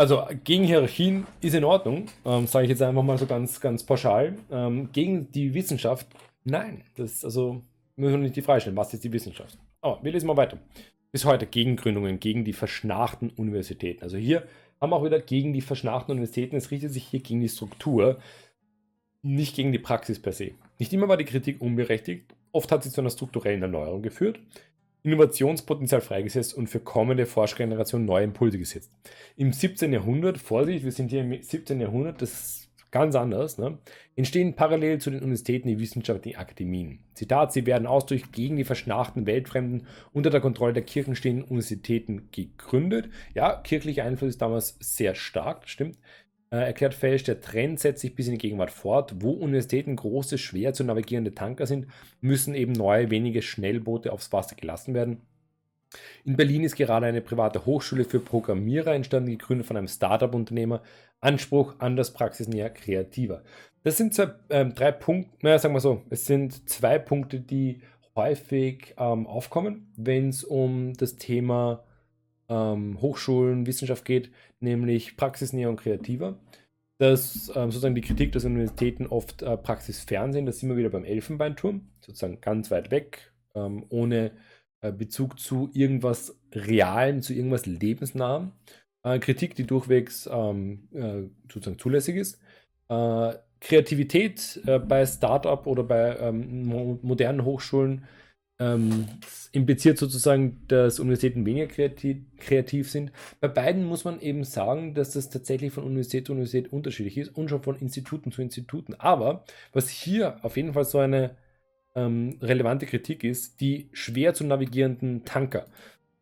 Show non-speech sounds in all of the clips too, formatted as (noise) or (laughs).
Also gegen Hierarchien ist in Ordnung, ähm, sage ich jetzt einfach mal so ganz, ganz pauschal. Ähm, gegen die Wissenschaft, nein. Das, also müssen wir nicht die Frage stellen, was ist die Wissenschaft? Aber wir lesen mal weiter. Bis heute Gegengründungen gegen die verschnarchten Universitäten. Also hier haben wir auch wieder gegen die verschnarchten Universitäten. Es richtet sich hier gegen die Struktur, nicht gegen die Praxis per se. Nicht immer war die Kritik unberechtigt. Oft hat sie zu einer strukturellen Erneuerung geführt. Innovationspotenzial freigesetzt und für kommende Forschergenerationen neue Impulse gesetzt. Im 17. Jahrhundert, Vorsicht, wir sind hier im 17. Jahrhundert, das ist ganz anders, ne, entstehen parallel zu den Universitäten die wissenschaftlichen Akademien. Zitat, sie werden ausdrücklich gegen die verschnarchten Weltfremden unter der Kontrolle der Kirchen stehenden Universitäten gegründet. Ja, kirchlicher Einfluss ist damals sehr stark, stimmt. Äh, erklärt Felsch, der Trend setzt sich bis in die Gegenwart fort. Wo Universitäten große, schwer zu navigierende Tanker sind, müssen eben neue, wenige Schnellboote aufs Wasser gelassen werden. In Berlin ist gerade eine private Hochschule für Programmierer entstanden, gegründet von einem Startup-Unternehmer. Anspruch an das praxisnäher kreativer. Das sind zwei, ähm, drei Punkte, naja, sagen wir so, es sind zwei Punkte, die häufig ähm, aufkommen, wenn es um das Thema ähm, Hochschulen, Wissenschaft geht, nämlich praxisnäher und kreativer. Dass ähm, sozusagen die Kritik, dass Universitäten oft äh, praxisfern sind, das sind wir wieder beim Elfenbeinturm, sozusagen ganz weit weg, ähm, ohne äh, Bezug zu irgendwas Realen, zu irgendwas Lebensnahem. Äh, Kritik, die durchwegs ähm, äh, sozusagen zulässig ist. Äh, Kreativität äh, bei Startup oder bei ähm, mo modernen Hochschulen ähm, impliziert sozusagen, dass Universitäten weniger kreativ, kreativ, sind. Bei beiden muss man eben sagen, dass das tatsächlich von Universität zu Universität unterschiedlich ist und schon von Instituten zu Instituten. Aber was hier auf jeden Fall so eine ähm, relevante Kritik ist, die schwer zu navigierenden Tanker.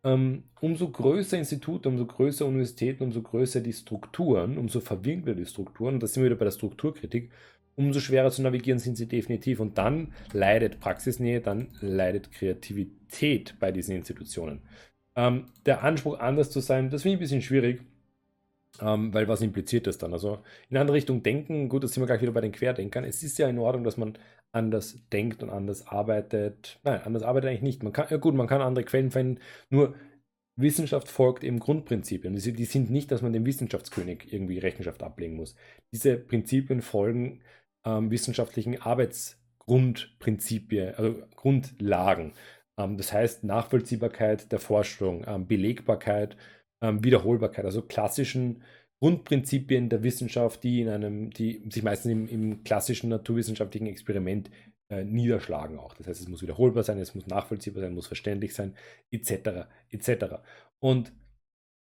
Ähm, umso größer Institute, umso größer Universitäten, umso größer die Strukturen, umso verwinkelter die Strukturen, und da sind wir wieder bei der Strukturkritik, umso schwerer zu navigieren sind sie definitiv. Und dann leidet Praxisnähe, dann leidet Kreativität bei diesen Institutionen. Ähm, der Anspruch, anders zu sein, das finde ich ein bisschen schwierig, ähm, weil was impliziert das dann? Also in andere Richtung denken, gut, das sind wir gleich wieder bei den Querdenkern. Es ist ja in Ordnung, dass man anders denkt und anders arbeitet. Nein, anders arbeitet eigentlich nicht. Man kann, ja gut, man kann andere Quellen finden, nur Wissenschaft folgt eben Grundprinzipien. Die sind nicht, dass man dem Wissenschaftskönig irgendwie Rechenschaft ablegen muss. Diese Prinzipien folgen ähm, wissenschaftlichen Arbeitsgrundprinzipien, also Grundlagen. Ähm, das heißt Nachvollziehbarkeit der Forschung, ähm, Belegbarkeit, ähm, Wiederholbarkeit, also klassischen Grundprinzipien der Wissenschaft, die in einem, die sich meistens im, im klassischen naturwissenschaftlichen Experiment äh, niederschlagen auch. Das heißt, es muss wiederholbar sein, es muss nachvollziehbar sein, muss verständlich sein, etc. etc. Und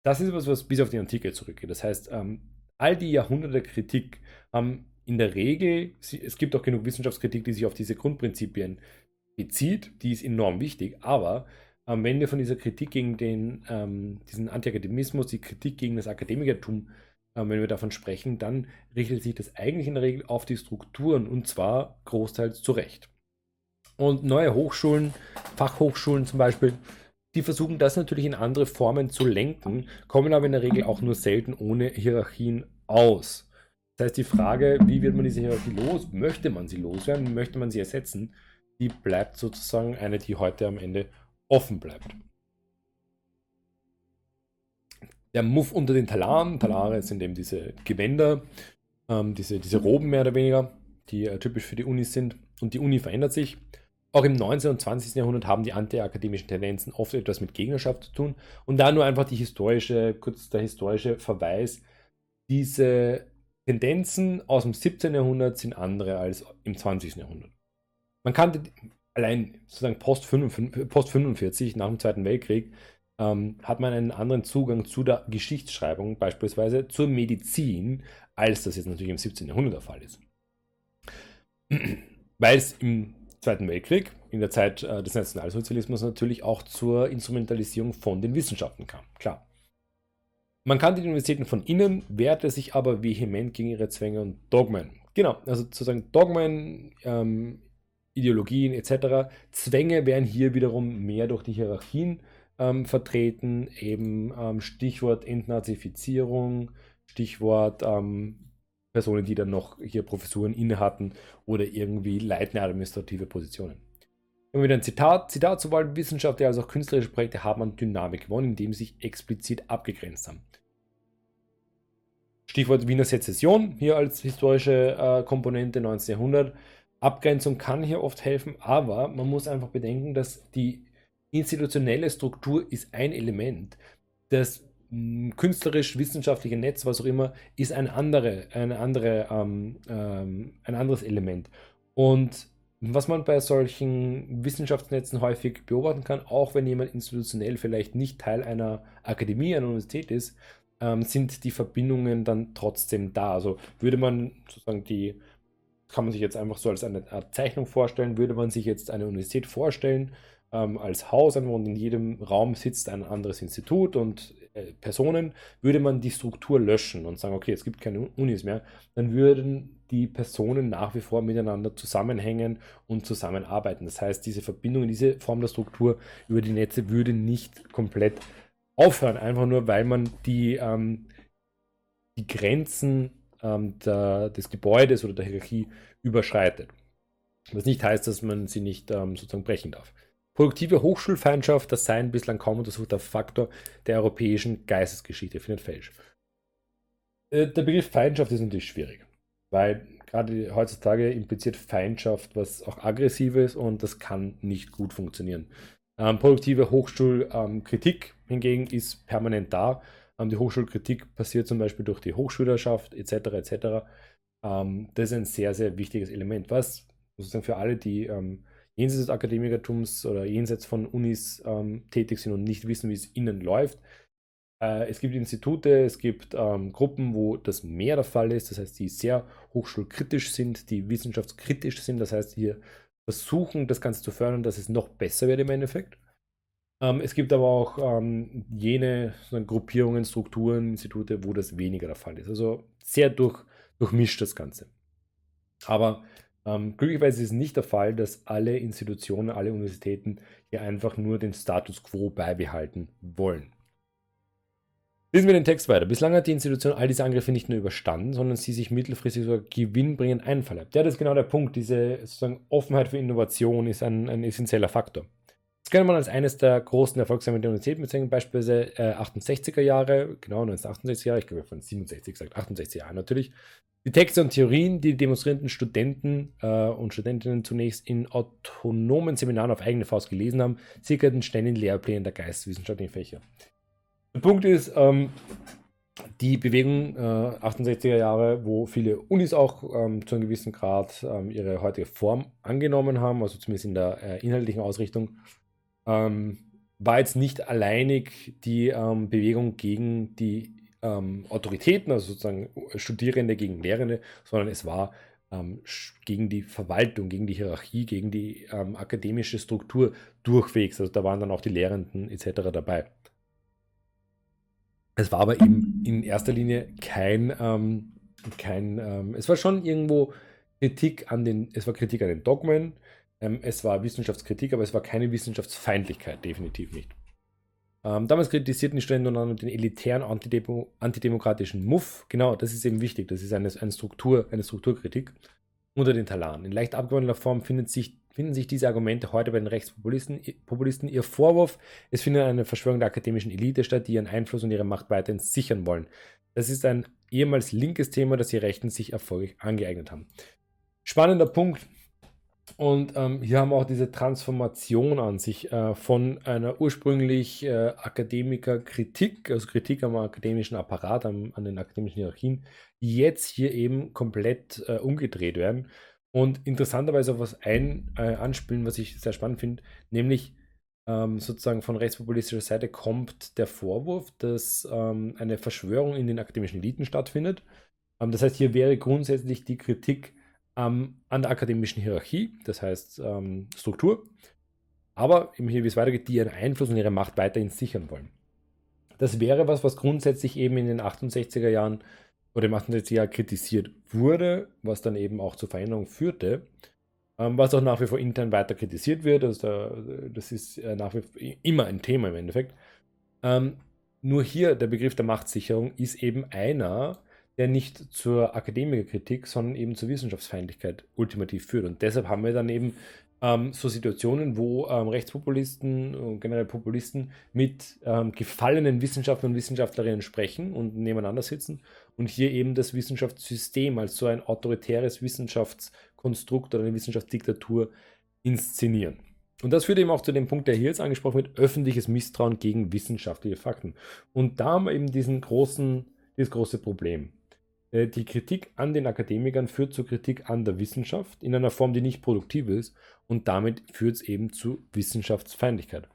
das ist etwas, was bis auf die Antike zurückgeht. Das heißt, ähm, all die Jahrhunderte der Kritik haben in der Regel, es gibt auch genug Wissenschaftskritik, die sich auf diese Grundprinzipien bezieht, die ist enorm wichtig, aber ähm, wenn wir von dieser Kritik gegen den, ähm, diesen Antiakademismus, die Kritik gegen das Akademikertum, ähm, wenn wir davon sprechen, dann richtet sich das eigentlich in der Regel auf die Strukturen und zwar großteils zu Recht. Und neue Hochschulen, Fachhochschulen zum Beispiel, die versuchen das natürlich in andere Formen zu lenken, kommen aber in der Regel auch nur selten ohne Hierarchien aus. Das heißt, die Frage, wie wird man diese Hierarchie los? Möchte man sie loswerden? Möchte man sie ersetzen? Die bleibt sozusagen eine, die heute am Ende offen bleibt. Der Muff unter den Talaren, Talare sind eben diese Gewänder, ähm, diese, diese Roben mehr oder weniger, die äh, typisch für die Unis sind. Und die Uni verändert sich. Auch im 19. und 20. Jahrhundert haben die antiakademischen Tendenzen oft etwas mit Gegnerschaft zu tun. Und da nur einfach die historische, kurz der historische Verweis, diese Tendenzen aus dem 17. Jahrhundert sind andere als im 20. Jahrhundert. Man kannte allein sozusagen post, 45, post 45 nach dem Zweiten Weltkrieg ähm, hat man einen anderen Zugang zu der Geschichtsschreibung, beispielsweise zur Medizin, als das jetzt natürlich im 17. Jahrhundert der Fall ist. Weil es im Zweiten Weltkrieg, in der Zeit äh, des Nationalsozialismus, natürlich auch zur Instrumentalisierung von den Wissenschaften kam. Klar. Man kannte die Universitäten von innen, wehrte sich aber vehement gegen ihre Zwänge und Dogmen. Genau, also sozusagen Dogmen, ähm, Ideologien etc. Zwänge werden hier wiederum mehr durch die Hierarchien ähm, vertreten, eben ähm, Stichwort Entnazifizierung, Stichwort ähm, Personen, die dann noch hier Professuren inne hatten oder irgendwie leitende administrative Positionen. Immer wieder ein Zitat, Zitat sowohl wissenschaftliche als auch künstlerische Projekte haben an Dynamik gewonnen, indem sie sich explizit abgegrenzt haben. Stichwort Wiener Sezession, hier als historische äh, Komponente 19. Jahrhundert. Abgrenzung kann hier oft helfen, aber man muss einfach bedenken, dass die institutionelle Struktur ist ein Element. Das hm, künstlerisch-wissenschaftliche Netz, was auch immer, ist ein, andere, eine andere, ähm, ähm, ein anderes Element. Und was man bei solchen Wissenschaftsnetzen häufig beobachten kann, auch wenn jemand institutionell vielleicht nicht Teil einer Akademie, einer Universität ist, ähm, sind die Verbindungen dann trotzdem da. Also würde man sozusagen die, kann man sich jetzt einfach so als eine Art Zeichnung vorstellen, würde man sich jetzt eine Universität vorstellen, ähm, als Haus und in jedem Raum sitzt ein anderes Institut und äh, Personen, würde man die Struktur löschen und sagen, okay, es gibt keine Unis mehr, dann würden die Personen nach wie vor miteinander zusammenhängen und zusammenarbeiten. Das heißt, diese Verbindung, diese Form der Struktur über die Netze würde nicht komplett aufhören, einfach nur, weil man die, ähm, die Grenzen ähm, der, des Gebäudes oder der Hierarchie überschreitet. Was nicht heißt, dass man sie nicht ähm, sozusagen brechen darf. Produktive Hochschulfeindschaft, das sei ein bislang kaum untersuchter Faktor der europäischen Geistesgeschichte, findet falsch. Äh, der Begriff Feindschaft ist natürlich schwierig, weil gerade heutzutage impliziert Feindschaft was auch Aggressives und das kann nicht gut funktionieren. Ähm, produktive Hochschulkritik ähm, hingegen ist permanent da. Ähm, die Hochschulkritik passiert zum Beispiel durch die Hochschülerschaft etc. etc. Ähm, das ist ein sehr, sehr wichtiges Element, was sozusagen für alle, die ähm, jenseits des Akademikertums oder jenseits von Unis ähm, tätig sind und nicht wissen, wie es innen läuft. Äh, es gibt Institute, es gibt ähm, Gruppen, wo das mehr der Fall ist, das heißt, die sehr hochschulkritisch sind, die wissenschaftskritisch sind, das heißt, hier versuchen, das Ganze zu fördern, dass es noch besser wird im Endeffekt. Ähm, es gibt aber auch ähm, jene Gruppierungen, Strukturen, Institute, wo das weniger der Fall ist. Also sehr durch, durchmischt das Ganze. Aber ähm, glücklicherweise ist es nicht der Fall, dass alle Institutionen, alle Universitäten hier einfach nur den Status quo beibehalten wollen. Lesen wir den Text weiter. Bislang hat die Institution all diese Angriffe nicht nur überstanden, sondern sie sich mittelfristig sogar gewinnbringend einverleibt. Ja, das ist genau der Punkt. Diese sozusagen Offenheit für Innovation ist ein, ein essentieller Faktor. Das kann man als eines der großen Erfolgsmomente der Universität bezeichnen, beispielsweise äh, 68er Jahre, genau 1968er Jahre, ich glaube von 67 gesagt, 68 Jahre natürlich, die Texte und Theorien, die die demonstrierenden Studenten äh, und Studentinnen zunächst in autonomen Seminaren auf eigene Faust gelesen haben, sickerten schnell in Lehrplänen der geisteswissenschaftlichen Fächer. Der Punkt ist, ähm, die Bewegung äh, 68er Jahre, wo viele Unis auch ähm, zu einem gewissen Grad ähm, ihre heutige Form angenommen haben, also zumindest in der äh, inhaltlichen Ausrichtung, ähm, war jetzt nicht alleinig die ähm, Bewegung gegen die ähm, Autoritäten, also sozusagen Studierende gegen Lehrende, sondern es war gegen die Verwaltung, gegen die Hierarchie, gegen die akademische Struktur durchwegs. Also da waren dann auch die Lehrenden etc. dabei. Es war aber eben in erster Linie kein, ähm, kein ähm, es war schon irgendwo Kritik an den, es war Kritik an den Dogmen, ähm, es war Wissenschaftskritik, aber es war keine Wissenschaftsfeindlichkeit, definitiv nicht. Ähm, damals kritisierten die Studenten unter anderem den elitären antidemo antidemokratischen Muff. Genau, das ist eben wichtig. Das ist eine, eine, Struktur, eine Strukturkritik unter den Talaren. In leicht abgewandelter Form finden sich, finden sich diese Argumente heute bei den Rechtspopulisten. Populisten. Ihr Vorwurf, es findet eine Verschwörung der akademischen Elite statt, die ihren Einfluss und ihre Macht weiterhin sichern wollen. Das ist ein ehemals linkes Thema, das die Rechten sich erfolgreich angeeignet haben. Spannender Punkt, und ähm, hier haben wir auch diese Transformation an sich äh, von einer ursprünglich äh, Akademikerkritik, also Kritik am akademischen Apparat, am, an den akademischen Hierarchien, die jetzt hier eben komplett äh, umgedreht werden. Und interessanterweise auf was ein, äh, anspielen, was ich sehr spannend finde, nämlich ähm, sozusagen von rechtspopulistischer Seite kommt der Vorwurf, dass ähm, eine Verschwörung in den akademischen Eliten stattfindet. Ähm, das heißt, hier wäre grundsätzlich die Kritik an der akademischen Hierarchie, das heißt ähm, Struktur, aber eben hier, wie es weitergeht, die ihren Einfluss und ihre Macht weiterhin sichern wollen. Das wäre was, was grundsätzlich eben in den 68er Jahren oder im 68er Jahr kritisiert wurde, was dann eben auch zur Veränderung führte, ähm, was auch nach wie vor intern weiter kritisiert wird. Also da, das ist äh, nach wie vor immer ein Thema im Endeffekt. Ähm, nur hier der Begriff der Machtsicherung ist eben einer, der nicht zur Akademikerkritik, sondern eben zur Wissenschaftsfeindlichkeit ultimativ führt. Und deshalb haben wir dann eben ähm, so Situationen, wo ähm, Rechtspopulisten und generell Populisten mit ähm, gefallenen Wissenschaftlern und Wissenschaftlerinnen sprechen und nebeneinander sitzen und hier eben das Wissenschaftssystem als so ein autoritäres Wissenschaftskonstrukt oder eine Wissenschaftsdiktatur inszenieren. Und das führt eben auch zu dem Punkt, der hier jetzt angesprochen wird, öffentliches Misstrauen gegen wissenschaftliche Fakten. Und da haben wir eben diesen großen, dieses große Problem. Äh, die Kritik an den Akademikern führt zur Kritik an der Wissenschaft in einer Form, die nicht produktiv ist und damit führt es eben zu Wissenschaftsfeindlichkeit.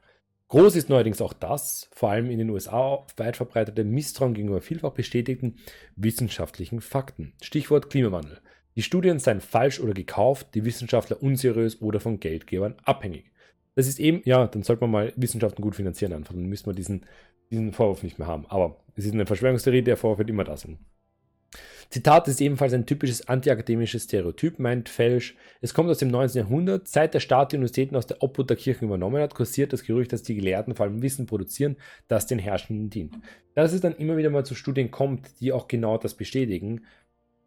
Groß ist neuerdings auch das, vor allem in den USA weit verbreitete Misstrauen gegenüber vielfach bestätigten wissenschaftlichen Fakten. Stichwort Klimawandel. Die Studien seien falsch oder gekauft, die Wissenschaftler unseriös oder von Geldgebern abhängig. Das ist eben, ja, dann sollte man mal Wissenschaften gut finanzieren einfach, dann müssen wir diesen, diesen Vorwurf nicht mehr haben. Aber es ist eine Verschwörungstheorie, der Vorwurf wird immer da sein. Zitat ist ebenfalls ein typisches antiakademisches Stereotyp, meint Felsch. Es kommt aus dem 19. Jahrhundert. Seit der Staat die Universitäten aus der Obhut der Kirchen übernommen hat, kursiert das Gerücht, dass die Gelehrten vor allem Wissen produzieren, das den Herrschenden dient. Dass es dann immer wieder mal zu Studien kommt, die auch genau das bestätigen,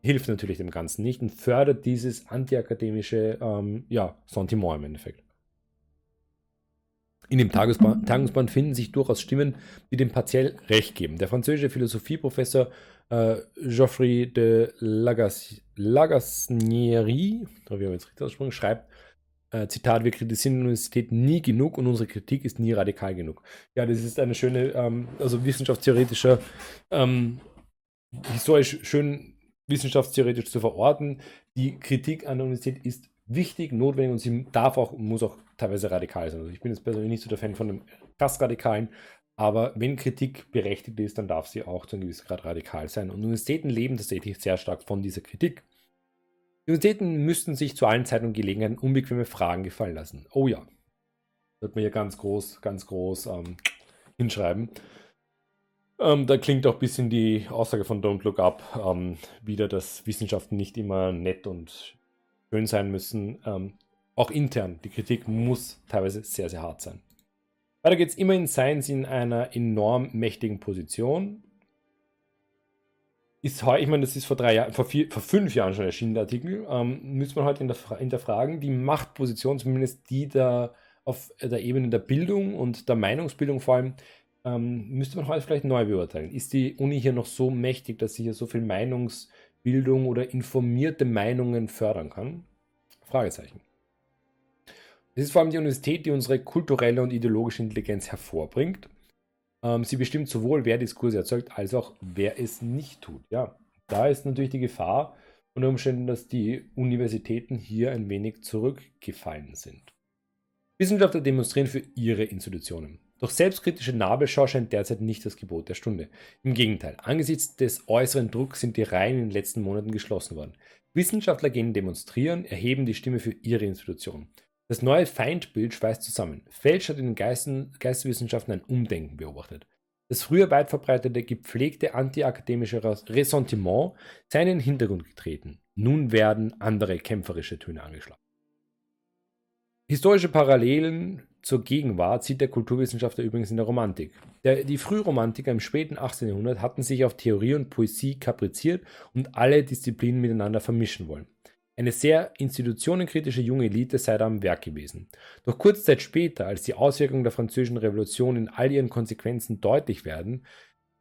hilft natürlich dem Ganzen nicht und fördert dieses antiakademische ähm, ja, Sentiment im Endeffekt. In dem Tagungsband finden sich durchaus Stimmen, die dem partiell Recht geben. Der französische Philosophieprofessor äh, Geoffrey de Lagas Lagasnieri, da wir jetzt richtig ausgesprochen, schreibt, äh, Zitat, wir kritisieren die Universität nie genug und unsere Kritik ist nie radikal genug. Ja, das ist eine schöne, ähm, also wissenschaftstheoretischer, ähm, historisch schön wissenschaftstheoretisch zu verorten. Die Kritik an der Universität ist wichtig, notwendig und sie darf auch, muss auch teilweise radikal sein. Also ich bin jetzt persönlich nicht so der Fan von einem krass radikalen, aber wenn Kritik berechtigt ist, dann darf sie auch zu einem gewissen Grad radikal sein. Und Universitäten leben tatsächlich sehr stark von dieser Kritik. Universitäten müssten sich zu allen Zeiten und Gelegenheiten unbequeme Fragen gefallen lassen. Oh ja. Wird man hier ganz groß, ganz groß ähm, hinschreiben. Ähm, da klingt auch ein bisschen die Aussage von Don't Look Up ähm, wieder, dass Wissenschaften nicht immer nett und schön sein müssen. Ähm, auch intern, die Kritik muss teilweise sehr, sehr hart sein. Weiter geht's. Immerhin sie in einer enorm mächtigen Position. Ist, ich meine, das ist vor, drei Jahren, vor, vor fünf Jahren schon erschienen, der Artikel. Ähm, müsste man heute hinterfragen. Die Machtposition, zumindest die da auf der Ebene der Bildung und der Meinungsbildung vor allem, ähm, müsste man heute vielleicht neu beurteilen. Ist die Uni hier noch so mächtig, dass sie hier so viel Meinungsbildung oder informierte Meinungen fördern kann? Fragezeichen. Es ist vor allem die Universität, die unsere kulturelle und ideologische Intelligenz hervorbringt. Ähm, sie bestimmt sowohl, wer Diskurse erzeugt, als auch, wer es nicht tut. Ja, da ist natürlich die Gefahr unter Umständen, dass die Universitäten hier ein wenig zurückgefallen sind. Wissenschaftler demonstrieren für ihre Institutionen. Doch selbstkritische Nabelschau scheint derzeit nicht das Gebot der Stunde. Im Gegenteil, angesichts des äußeren Drucks sind die Reihen in den letzten Monaten geschlossen worden. Wissenschaftler gehen demonstrieren, erheben die Stimme für ihre Institution. Das neue Feindbild schweißt zusammen. Felsch hat in den Geisten, Geisteswissenschaften ein Umdenken beobachtet. Das früher weit verbreitete, gepflegte antiakademische Ressentiment sei in den Hintergrund getreten. Nun werden andere kämpferische Töne angeschlagen. Historische Parallelen zur Gegenwart sieht der Kulturwissenschaftler übrigens in der Romantik. Der, die Frühromantiker im späten 18. Jahrhundert hatten sich auf Theorie und Poesie kapriziert und alle Disziplinen miteinander vermischen wollen. Eine sehr institutionenkritische junge Elite sei da am Werk gewesen. Doch kurze Zeit später, als die Auswirkungen der Französischen Revolution in all ihren Konsequenzen deutlich werden,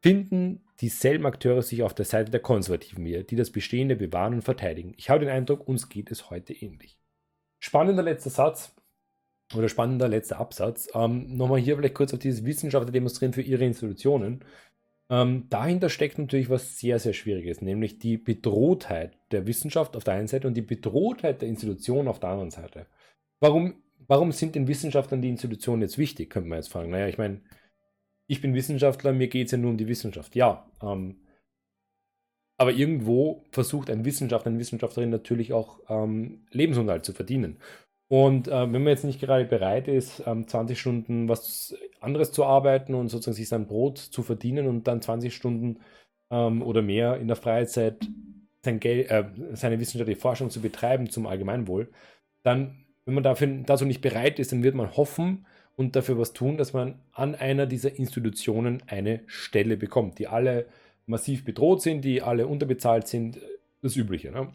finden dieselben Akteure sich auf der Seite der Konservativen wieder, die das Bestehende bewahren und verteidigen. Ich habe den Eindruck, uns geht es heute ähnlich. Spannender letzter Satz oder spannender letzter Absatz. Ähm, Nochmal hier vielleicht kurz auf dieses Wissenschaftler demonstrieren für ihre Institutionen. Ähm, dahinter steckt natürlich was sehr, sehr Schwieriges, nämlich die Bedrohtheit der Wissenschaft auf der einen Seite und die Bedrohtheit der Institutionen auf der anderen Seite. Warum, warum sind den Wissenschaftlern die Institutionen jetzt wichtig, könnte man jetzt fragen. Naja, ich meine, ich bin Wissenschaftler, mir geht es ja nur um die Wissenschaft. Ja, ähm, aber irgendwo versucht ein Wissenschaftler, eine Wissenschaftlerin natürlich auch ähm, Lebensunterhalt zu verdienen. Und äh, wenn man jetzt nicht gerade bereit ist, ähm, 20 Stunden was anderes zu arbeiten und sozusagen sich sein Brot zu verdienen und dann 20 Stunden ähm, oder mehr in der Freizeit sein Geld, äh, seine wissenschaftliche Forschung zu betreiben zum Allgemeinwohl, dann, wenn man dafür, dazu nicht bereit ist, dann wird man hoffen und dafür was tun, dass man an einer dieser Institutionen eine Stelle bekommt, die alle massiv bedroht sind, die alle unterbezahlt sind, das Übliche. Ne?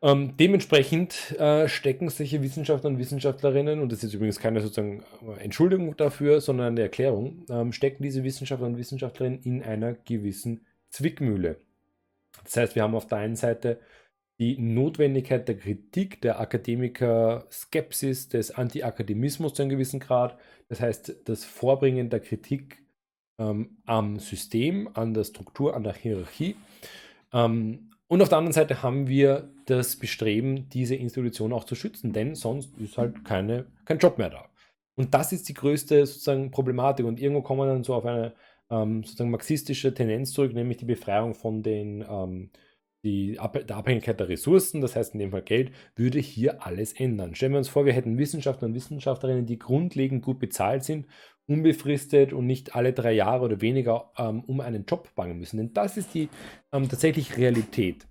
Ähm, dementsprechend äh, stecken solche Wissenschaftler und Wissenschaftlerinnen, und das ist übrigens keine sozusagen äh, Entschuldigung dafür, sondern eine Erklärung, ähm, stecken diese Wissenschaftler und Wissenschaftlerinnen in einer gewissen Zwickmühle. Das heißt, wir haben auf der einen Seite die Notwendigkeit der Kritik, der Akademiker-Skepsis, des Anti-Akademismus zu einem gewissen Grad. Das heißt, das Vorbringen der Kritik ähm, am System, an der Struktur, an der Hierarchie. Ähm, und auf der anderen Seite haben wir das Bestreben, diese Institution auch zu schützen, denn sonst ist halt keine, kein Job mehr da. Und das ist die größte sozusagen Problematik. Und irgendwo kommen wir dann so auf eine ähm, sozusagen marxistische Tendenz zurück, nämlich die Befreiung von den ähm, die Ab der Abhängigkeit der Ressourcen, das heißt in dem Fall Geld, würde hier alles ändern. Stellen wir uns vor, wir hätten Wissenschaftler und Wissenschaftlerinnen, die grundlegend gut bezahlt sind, unbefristet und nicht alle drei Jahre oder weniger ähm, um einen Job bangen müssen. Denn das ist die ähm, tatsächlich Realität.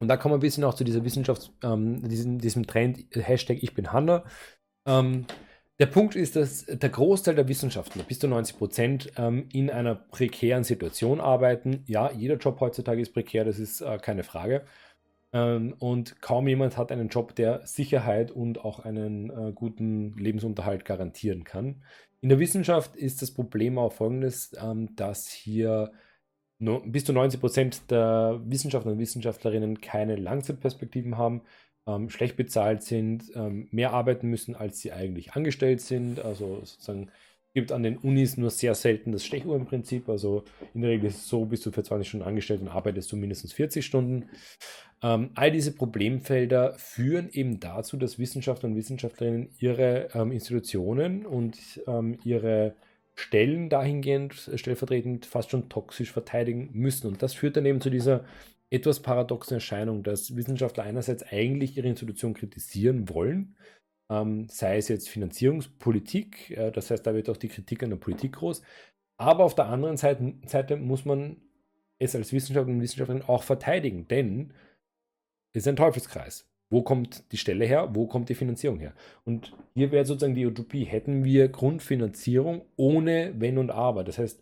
Und da kommen wir ein bisschen auch zu dieser Wissenschafts-, ähm, diesem, diesem Trend, Hashtag Ich bin Hanna. Ähm, der Punkt ist, dass der Großteil der Wissenschaftler, bis zu 90 Prozent, ähm, in einer prekären Situation arbeiten. Ja, jeder Job heutzutage ist prekär, das ist äh, keine Frage. Ähm, und kaum jemand hat einen Job, der Sicherheit und auch einen äh, guten Lebensunterhalt garantieren kann. In der Wissenschaft ist das Problem auch folgendes, ähm, dass hier bis zu 90 Prozent der Wissenschaftler und Wissenschaftlerinnen keine Langzeitperspektiven haben ähm, schlecht bezahlt sind, ähm, mehr arbeiten müssen, als sie eigentlich angestellt sind. Also sozusagen gibt an den Unis nur sehr selten das Stechuhrenprinzip. Also in der Regel ist es so, bist du für 20 Stunden angestellt und arbeitest du mindestens 40 Stunden. Ähm, all diese Problemfelder führen eben dazu, dass Wissenschaftler und Wissenschaftlerinnen ihre ähm, Institutionen und ähm, ihre Stellen dahingehend stellvertretend fast schon toxisch verteidigen müssen. Und das führt dann eben zu dieser etwas paradoxe Erscheinung, dass Wissenschaftler einerseits eigentlich ihre Institution kritisieren wollen, ähm, sei es jetzt Finanzierungspolitik, äh, das heißt, da wird auch die Kritik an der Politik groß, aber auf der anderen Seite, Seite muss man es als Wissenschaftler und Wissenschaftlerin auch verteidigen, denn es ist ein Teufelskreis. Wo kommt die Stelle her? Wo kommt die Finanzierung her? Und hier wäre sozusagen die Utopie, hätten wir Grundfinanzierung ohne Wenn und Aber. Das heißt,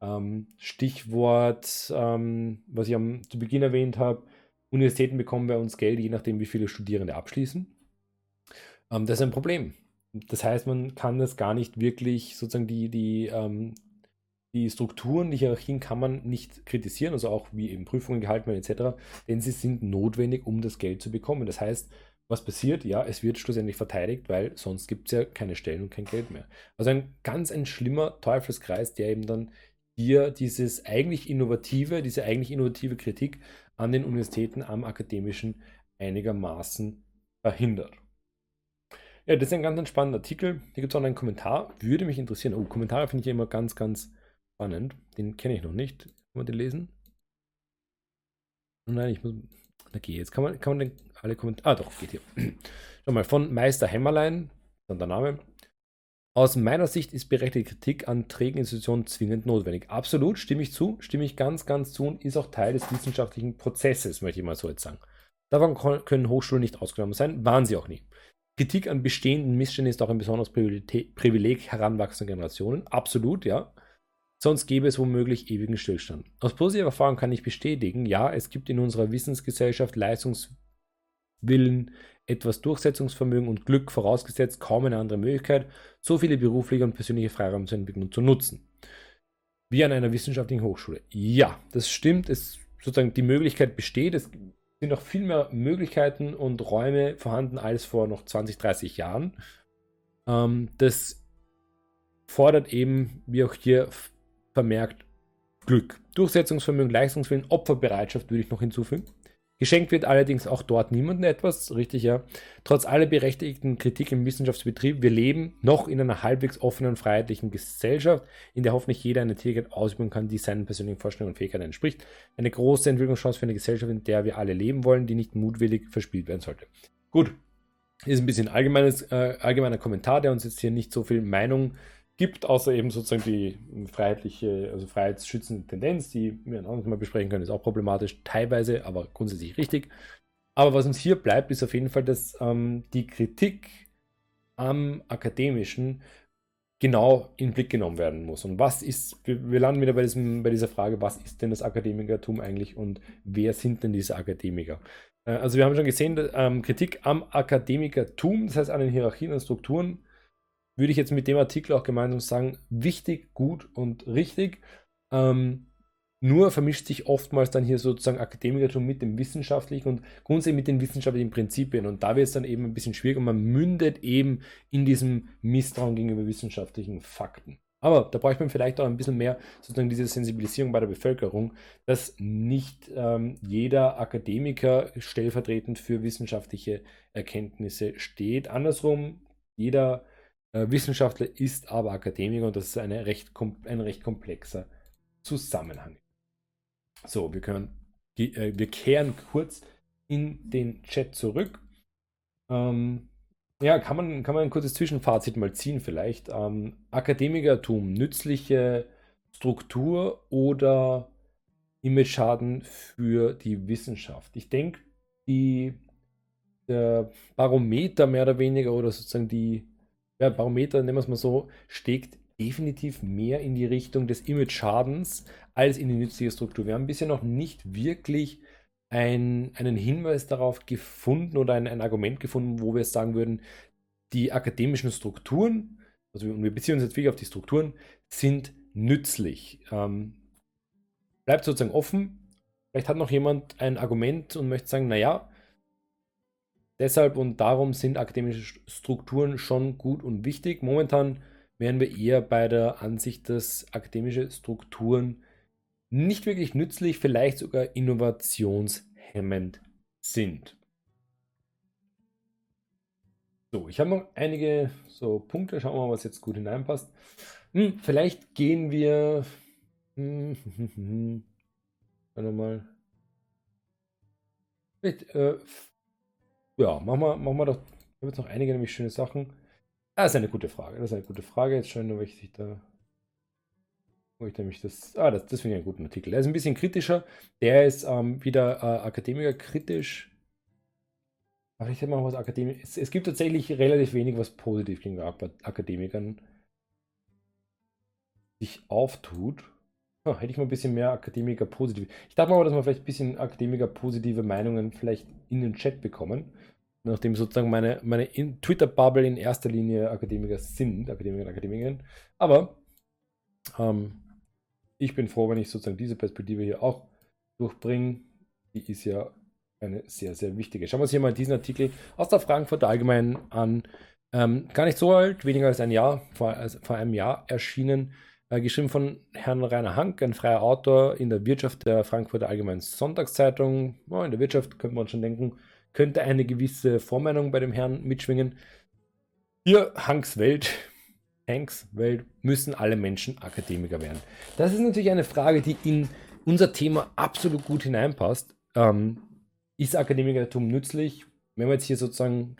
ähm, Stichwort, ähm, was ich am, zu Beginn erwähnt habe, Universitäten bekommen bei uns Geld, je nachdem, wie viele Studierende abschließen. Ähm, das ist ein Problem. Das heißt, man kann das gar nicht wirklich, sozusagen die, die, ähm, die Strukturen, die Hierarchien kann man nicht kritisieren, also auch wie eben Prüfungen gehalten werden etc., denn sie sind notwendig, um das Geld zu bekommen. Das heißt, was passiert? Ja, es wird schlussendlich verteidigt, weil sonst gibt es ja keine Stellen und kein Geld mehr. Also ein ganz ein schlimmer Teufelskreis, der eben dann hier dieses eigentlich innovative, diese eigentlich innovative Kritik an den Universitäten, am Akademischen einigermaßen verhindert. Ja, das ist ein ganz spannender Artikel. Hier gibt es auch einen Kommentar. Würde mich interessieren. Oh, Kommentare finde ich immer ganz, ganz spannend. Den kenne ich noch nicht. Kann man den lesen? Nein, ich muss. Okay, jetzt kann man, kann man den alle Kommentare. Ah, doch, geht hier. (clears throat) Schau mal, von Meister Hämmerlein, dann der Name. Aus meiner Sicht ist berechtigte Kritik an trägen Institutionen zwingend notwendig. Absolut, stimme ich zu, stimme ich ganz, ganz zu und ist auch Teil des wissenschaftlichen Prozesses, möchte ich mal so jetzt sagen. Davon können Hochschulen nicht ausgenommen sein, waren sie auch nie. Kritik an bestehenden Missständen ist auch ein besonderes Privileg heranwachsender Generationen. Absolut, ja. Sonst gäbe es womöglich ewigen Stillstand. Aus positiver Erfahrung kann ich bestätigen, ja, es gibt in unserer Wissensgesellschaft Leistungswillen, etwas Durchsetzungsvermögen und Glück vorausgesetzt, kaum eine andere Möglichkeit, so viele berufliche und persönliche Freiräume zu entwickeln und zu nutzen. Wie an einer wissenschaftlichen Hochschule. Ja, das stimmt. Es sozusagen die Möglichkeit besteht. Es sind noch viel mehr Möglichkeiten und Räume vorhanden als vor noch 20, 30 Jahren. Ähm, das fordert eben, wie auch hier vermerkt, Glück. Durchsetzungsvermögen, Leistungswillen, Opferbereitschaft würde ich noch hinzufügen. Geschenkt wird allerdings auch dort niemandem etwas, richtig ja. Trotz aller berechtigten Kritik im Wissenschaftsbetrieb, wir leben noch in einer halbwegs offenen, freiheitlichen Gesellschaft, in der hoffentlich jeder eine Tätigkeit ausüben kann, die seinen persönlichen Vorstellungen und Fähigkeiten entspricht. Eine große Entwicklungschance für eine Gesellschaft, in der wir alle leben wollen, die nicht mutwillig verspielt werden sollte. Gut, ist ein bisschen allgemeines, äh, allgemeiner Kommentar, der uns jetzt hier nicht so viel Meinung gibt, außer eben sozusagen die freiheitliche, also freiheitsschützende Tendenz, die wir ein anderes Mal besprechen können, ist auch problematisch, teilweise, aber grundsätzlich richtig. Aber was uns hier bleibt, ist auf jeden Fall, dass ähm, die Kritik am Akademischen genau in den Blick genommen werden muss. Und was ist, wir, wir landen wieder bei, diesem, bei dieser Frage, was ist denn das Akademikertum eigentlich und wer sind denn diese Akademiker? Äh, also wir haben schon gesehen, ähm, Kritik am Akademikertum, das heißt an den Hierarchien und Strukturen, würde ich jetzt mit dem Artikel auch gemeinsam sagen, wichtig, gut und richtig. Ähm, nur vermischt sich oftmals dann hier sozusagen Akademikertum mit dem Wissenschaftlichen und grundsätzlich mit den wissenschaftlichen Prinzipien. Und da wird es dann eben ein bisschen schwierig und man mündet eben in diesem Misstrauen gegenüber wissenschaftlichen Fakten. Aber da braucht man vielleicht auch ein bisschen mehr sozusagen diese Sensibilisierung bei der Bevölkerung, dass nicht ähm, jeder Akademiker stellvertretend für wissenschaftliche Erkenntnisse steht. Andersrum, jeder Wissenschaftler ist aber Akademiker und das ist eine recht, ein recht komplexer Zusammenhang. So, wir können, äh, wir kehren kurz in den Chat zurück. Ähm, ja, kann man, kann man ein kurzes Zwischenfazit mal ziehen vielleicht. Ähm, Akademikertum, nützliche Struktur oder Image-Schaden für die Wissenschaft? Ich denke, die der Barometer mehr oder weniger oder sozusagen die ja, Barometer, nennen wir es mal so, steckt definitiv mehr in die Richtung des Image-Schadens als in die nützliche Struktur. Wir haben bisher noch nicht wirklich ein, einen Hinweis darauf gefunden oder ein, ein Argument gefunden, wo wir sagen würden, die akademischen Strukturen, also wir beziehen uns jetzt wirklich auf die Strukturen, sind nützlich. Ähm, bleibt sozusagen offen. Vielleicht hat noch jemand ein Argument und möchte sagen, naja, deshalb und darum sind akademische Strukturen schon gut und wichtig. Momentan wären wir eher bei der Ansicht, dass akademische Strukturen nicht wirklich nützlich, vielleicht sogar innovationshemmend sind. So, ich habe noch einige so Punkte. Schauen wir mal, was jetzt gut hineinpasst. Hm, vielleicht gehen wir. Hm, hm, hm, hm. mal. Vielleicht, äh, ja, machen wir, machen wir doch. Ich habe jetzt noch einige nämlich schöne Sachen. Ah, das ist eine gute Frage. Das ist eine gute Frage. Jetzt schauen wir, ich da. Wo ich nämlich das. Ah, das, das finde ich einen guten Artikel. Der ist ein bisschen kritischer. Der ist ähm, wieder äh, Akademiker kritisch. Aber ich hätte mal was Akademiker. Es, es, gibt tatsächlich relativ wenig, was positiv gegen Akademikern sich auftut. Oh, hätte ich mal ein bisschen mehr Akademiker positiv. Ich dachte mal, dass wir vielleicht ein bisschen Akademiker positive Meinungen vielleicht in den Chat bekommen nachdem sozusagen meine, meine Twitter-Bubble in erster Linie Akademiker sind, Akademiker und Akademikerinnen. Aber ähm, ich bin froh, wenn ich sozusagen diese Perspektive hier auch durchbringe. Die ist ja eine sehr, sehr wichtige. Schauen wir uns hier mal diesen Artikel aus der Frankfurter Allgemeinen an. Ähm, gar nicht so alt, weniger als ein Jahr, vor, als, vor einem Jahr erschienen. Äh, geschrieben von Herrn Rainer Hank, ein freier Autor in der Wirtschaft der Frankfurter Allgemeinen Sonntagszeitung. Oh, in der Wirtschaft könnte man schon denken, könnte eine gewisse Vormeinung bei dem Herrn mitschwingen. Hier, Hanks Welt, (laughs) Hanks Welt, müssen alle Menschen Akademiker werden. Das ist natürlich eine Frage, die in unser Thema absolut gut hineinpasst. Ähm, ist Akademikertum nützlich? Wenn wir jetzt hier sozusagen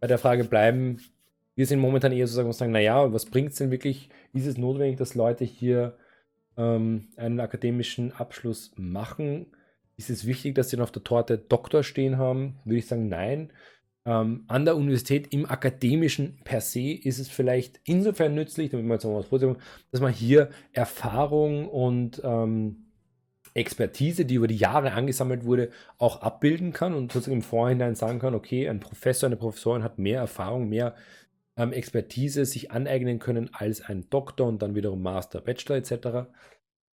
bei der Frage bleiben, wir sind momentan eher sozusagen und sagen, naja, was bringt es denn wirklich? Ist es notwendig, dass Leute hier ähm, einen akademischen Abschluss machen? Ist es wichtig, dass sie dann auf der Torte Doktor stehen haben? Würde ich sagen, nein. Ähm, an der Universität im Akademischen per se ist es vielleicht insofern nützlich, damit man jetzt mal was dass man hier Erfahrung und ähm, Expertise, die über die Jahre angesammelt wurde, auch abbilden kann und sozusagen im Vorhinein sagen kann, okay, ein Professor, eine Professorin hat mehr Erfahrung, mehr ähm, Expertise sich aneignen können als ein Doktor und dann wiederum Master, Bachelor etc.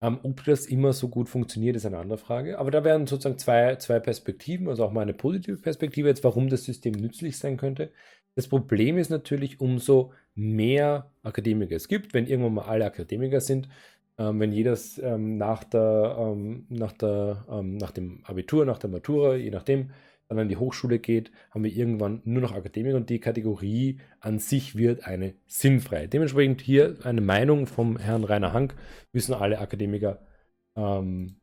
Ähm, ob das immer so gut funktioniert, ist eine andere Frage. Aber da wären sozusagen zwei, zwei Perspektiven, also auch mal eine positive Perspektive jetzt, warum das System nützlich sein könnte. Das Problem ist natürlich, umso mehr Akademiker es gibt, wenn irgendwann mal alle Akademiker sind, ähm, wenn jeder ähm, nach, der, ähm, nach, der, ähm, nach dem Abitur, nach der Matura, je nachdem, dann an die Hochschule geht, haben wir irgendwann nur noch Akademiker und die Kategorie an sich wird eine sinnfrei. Dementsprechend hier eine Meinung vom Herrn Rainer Hank, müssen alle Akademiker, ähm,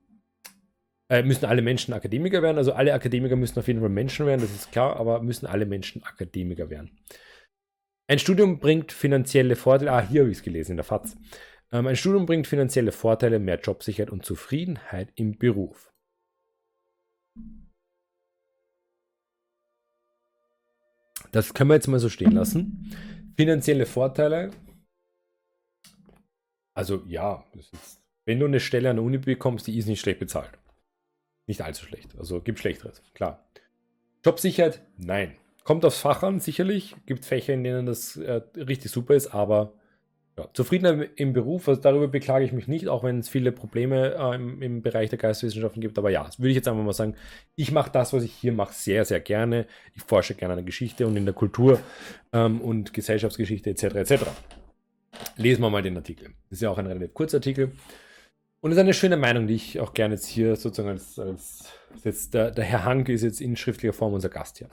äh, müssen alle Menschen Akademiker werden. Also alle Akademiker müssen auf jeden Fall Menschen werden, das ist klar, aber müssen alle Menschen Akademiker werden. Ein Studium bringt finanzielle Vorteile, ah, hier habe ich es gelesen in der FAZ. Ähm, ein Studium bringt finanzielle Vorteile, mehr Jobsicherheit und Zufriedenheit im Beruf. Das können wir jetzt mal so stehen lassen. Finanzielle Vorteile Also ja, ist, wenn du eine Stelle an der Uni bekommst, die ist nicht schlecht bezahlt. Nicht allzu schlecht. Also gibt Schlechteres, klar. Jobsicherheit? Nein. Kommt aufs Fach an, sicherlich. Gibt Fächer, in denen das äh, richtig super ist, aber ja, Zufriedenheit im Beruf, also darüber beklage ich mich nicht, auch wenn es viele Probleme äh, im, im, Bereich der Geisteswissenschaften gibt. Aber ja, das würde ich jetzt einfach mal sagen, ich mache das, was ich hier mache, sehr, sehr gerne. Ich forsche gerne an der Geschichte und in der Kultur ähm, und Gesellschaftsgeschichte etc. etc. Lesen wir mal den Artikel. Das ist ja auch ein relativ kurzer Artikel. Und es ist eine schöne Meinung, die ich auch gerne jetzt hier sozusagen als, als jetzt der, der Herr Hanke ist jetzt in schriftlicher Form unser Gast hier.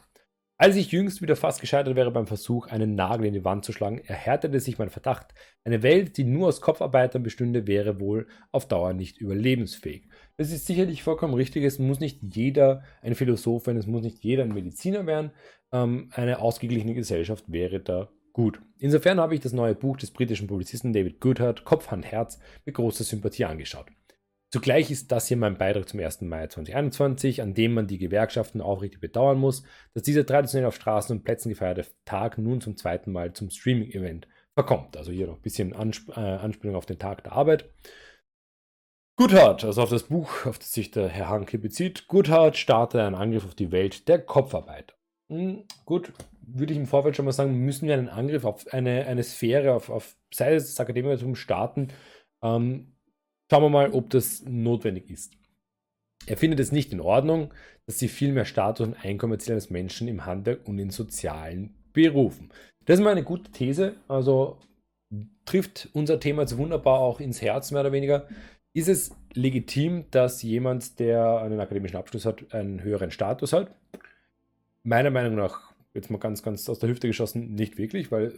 Als ich jüngst wieder fast gescheitert wäre beim Versuch, einen Nagel in die Wand zu schlagen, erhärtete sich mein Verdacht. Eine Welt, die nur aus Kopfarbeitern bestünde, wäre wohl auf Dauer nicht überlebensfähig. Das ist sicherlich vollkommen richtig. Es muss nicht jeder ein Philosoph werden, es muss nicht jeder ein Mediziner werden. Ähm, eine ausgeglichene Gesellschaft wäre da gut. Insofern habe ich das neue Buch des britischen Publizisten David Goodhart, Kopf, Hand, Herz, mit großer Sympathie angeschaut. Zugleich ist das hier mein Beitrag zum 1. Mai 2021, an dem man die Gewerkschaften aufrichtig bedauern muss, dass dieser traditionell auf Straßen und Plätzen gefeierte Tag nun zum zweiten Mal zum Streaming-Event verkommt. Also hier noch ein bisschen Ansp äh, Anspielung auf den Tag der Arbeit. Goodhart, also auf das Buch, auf das sich der Herr Hanke bezieht, Goodhart startet einen Angriff auf die Welt der Kopfarbeit. Hm, gut, würde ich im Vorfeld schon mal sagen, müssen wir einen Angriff auf eine, eine Sphäre, auf, auf sei es das Akademikertum starten, ähm, Schauen wir mal, ob das notwendig ist. Er findet es nicht in Ordnung, dass sie viel mehr Status und Einkommen erzielen als Menschen im Handwerk und in sozialen Berufen. Das ist mal eine gute These, also trifft unser Thema jetzt wunderbar auch ins Herz, mehr oder weniger. Ist es legitim, dass jemand, der einen akademischen Abschluss hat, einen höheren Status hat? Meiner Meinung nach, jetzt mal ganz, ganz aus der Hüfte geschossen, nicht wirklich, weil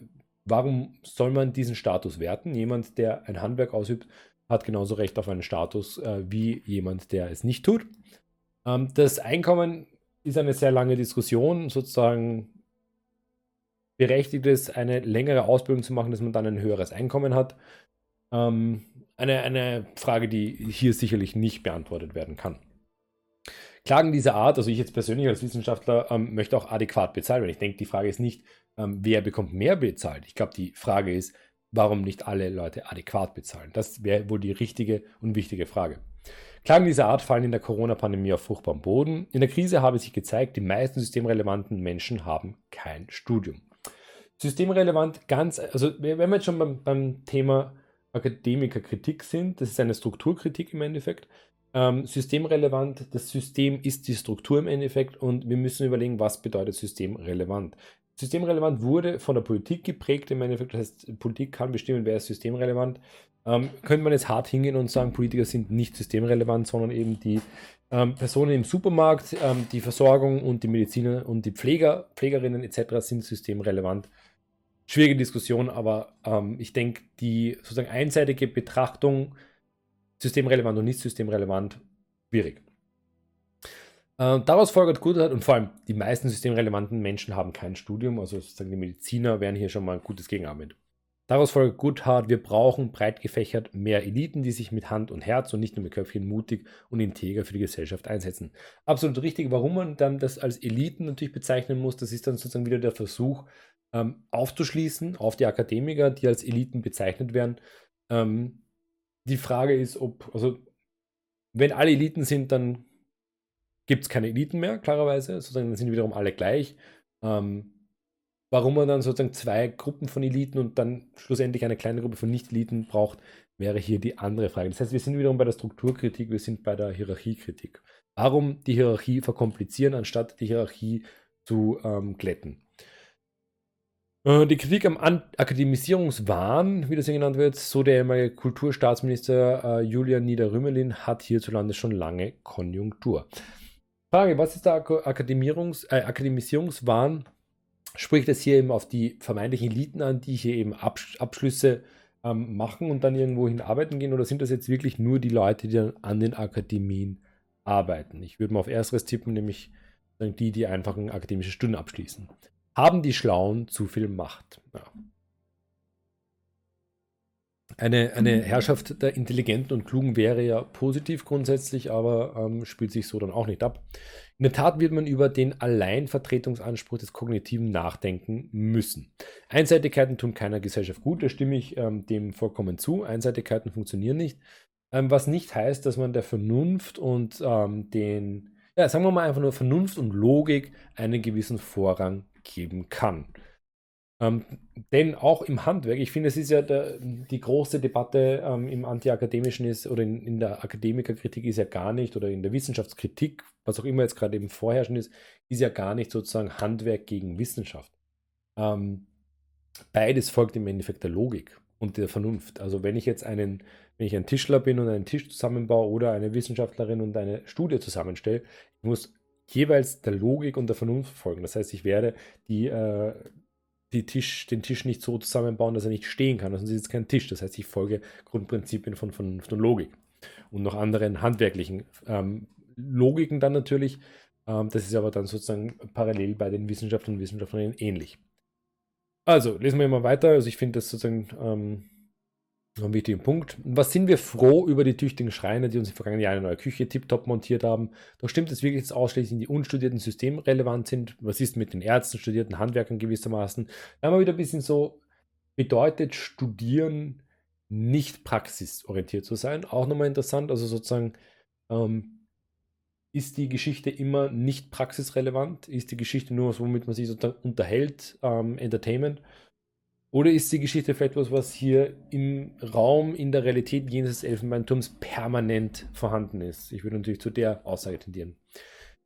warum soll man diesen Status werten? Jemand, der ein Handwerk ausübt, hat genauso Recht auf einen Status äh, wie jemand, der es nicht tut. Ähm, das Einkommen ist eine sehr lange Diskussion, sozusagen berechtigt es, eine längere Ausbildung zu machen, dass man dann ein höheres Einkommen hat. Ähm, eine, eine Frage, die hier sicherlich nicht beantwortet werden kann. Klagen dieser Art, also ich jetzt persönlich als Wissenschaftler ähm, möchte auch adäquat bezahlt werden. Ich denke, die Frage ist nicht, ähm, wer bekommt mehr bezahlt. Ich glaube, die Frage ist, warum nicht alle Leute adäquat bezahlen? Das wäre wohl die richtige und wichtige Frage. Klagen dieser Art fallen in der Corona-Pandemie auf fruchtbaren Boden. In der Krise habe sich gezeigt, die meisten systemrelevanten Menschen haben kein Studium. Systemrelevant ganz, also wenn wir jetzt schon beim, beim Thema Akademikerkritik sind, das ist eine Strukturkritik im Endeffekt. Ähm, systemrelevant, das System ist die Struktur im Endeffekt und wir müssen überlegen, was bedeutet systemrelevant. Systemrelevant wurde von der Politik geprägt im Endeffekt. Das heißt, Politik kann bestimmen, wer ist systemrelevant. Ähm, könnte man jetzt hart hingehen und sagen, Politiker sind nicht systemrelevant, sondern eben die ähm, Personen im Supermarkt, ähm, die Versorgung und die Mediziner und die Pfleger, Pflegerinnen etc. sind systemrelevant. Schwierige Diskussion, aber ähm, ich denke, die sozusagen einseitige Betrachtung, systemrelevant und nicht systemrelevant, schwierig. Äh, daraus folgert gut und vor allem die meisten systemrelevanten Menschen haben kein Studium, also sozusagen die Mediziner wären hier schon mal ein gutes Gegenargument. Daraus folgt Goodhart, wir brauchen breit gefächert mehr Eliten, die sich mit Hand und Herz und nicht nur mit Köpfchen mutig und integer für die Gesellschaft einsetzen. Absolut richtig. Warum man dann das als Eliten natürlich bezeichnen muss, das ist dann sozusagen wieder der Versuch ähm, aufzuschließen auf die Akademiker, die als Eliten bezeichnet werden. Ähm, die Frage ist, ob, also wenn alle Eliten sind, dann gibt es keine Eliten mehr, klarerweise. Sozusagen dann sind wiederum alle gleich. Ähm, warum man dann sozusagen zwei Gruppen von Eliten und dann schlussendlich eine kleine Gruppe von Nicht-Eliten braucht, wäre hier die andere Frage. Das heißt, wir sind wiederum bei der Strukturkritik, wir sind bei der Hierarchiekritik. Warum die Hierarchie verkomplizieren, anstatt die Hierarchie zu ähm, glätten? Äh, die Kritik am Akademisierungswahn, wie das hier genannt wird, so der ehemalige Kulturstaatsminister äh, Julian Niederrümelin, hat hierzulande schon lange Konjunktur. Frage, was ist der Akademierungs-, äh, Akademisierungswahn? Spricht es hier eben auf die vermeintlichen Eliten an, die hier eben Absch Abschlüsse ähm, machen und dann irgendwohin arbeiten gehen? Oder sind das jetzt wirklich nur die Leute, die dann an den Akademien arbeiten? Ich würde mal auf ersteres tippen, nämlich die, die einfach ein akademisches Studium abschließen. Haben die Schlauen zu viel Macht? Ja. Eine, eine Herrschaft der Intelligenten und Klugen wäre ja positiv grundsätzlich, aber ähm, spielt sich so dann auch nicht ab. In der Tat wird man über den Alleinvertretungsanspruch des kognitiven Nachdenken müssen. Einseitigkeiten tun keiner Gesellschaft gut, da stimme ich ähm, dem vollkommen zu. Einseitigkeiten funktionieren nicht. Ähm, was nicht heißt, dass man der Vernunft und ähm, den, ja, sagen wir mal einfach nur Vernunft und Logik einen gewissen Vorrang geben kann. Ähm, denn auch im Handwerk, ich finde, es ist ja der, die große Debatte ähm, im Antiakademischen ist oder in, in, der Akademikerkritik ist ja gar nicht oder in der Wissenschaftskritik, was auch immer jetzt gerade eben vorherrschend ist, ist ja gar nicht sozusagen Handwerk gegen Wissenschaft. Ähm, beides folgt im Endeffekt der Logik und der Vernunft. Also wenn ich jetzt einen, wenn ich ein Tischler bin und einen Tisch zusammenbaue oder eine Wissenschaftlerin und eine Studie zusammenstelle, ich muss jeweils der Logik und der Vernunft folgen. Das heißt, ich werde die äh, die Tisch, den Tisch nicht so zusammenbauen, dass er nicht stehen kann. Also es ist jetzt kein Tisch. Das heißt, ich folge Grundprinzipien von Vernunft und Logik und noch anderen handwerklichen ähm, Logiken dann natürlich. Ähm, das ist aber dann sozusagen parallel bei den Wissenschaftlern und Wissenschaftlerinnen ähnlich. Also, lesen wir mal weiter. Also ich finde das sozusagen ähm, noch ein wichtiger Punkt. Was sind wir froh über die tüchtigen Schreiner, die uns im vergangenen Jahr eine neue Küche tiptop montiert haben? Doch stimmt es wirklich, dass ausschließlich die unstudierten Systeme relevant sind? Was ist mit den Ärzten, studierten Handwerkern gewissermaßen? Da haben wir wieder ein bisschen so, bedeutet Studieren nicht praxisorientiert zu sein? Auch nochmal interessant, also sozusagen, ähm, ist die Geschichte immer nicht praxisrelevant? Ist die Geschichte nur was, womit man sich sozusagen unterhält, ähm, Entertainment? Oder ist die Geschichte vielleicht etwas, was hier im Raum, in der Realität jenes des Elfenbeinturms permanent vorhanden ist? Ich würde natürlich zu der Aussage tendieren.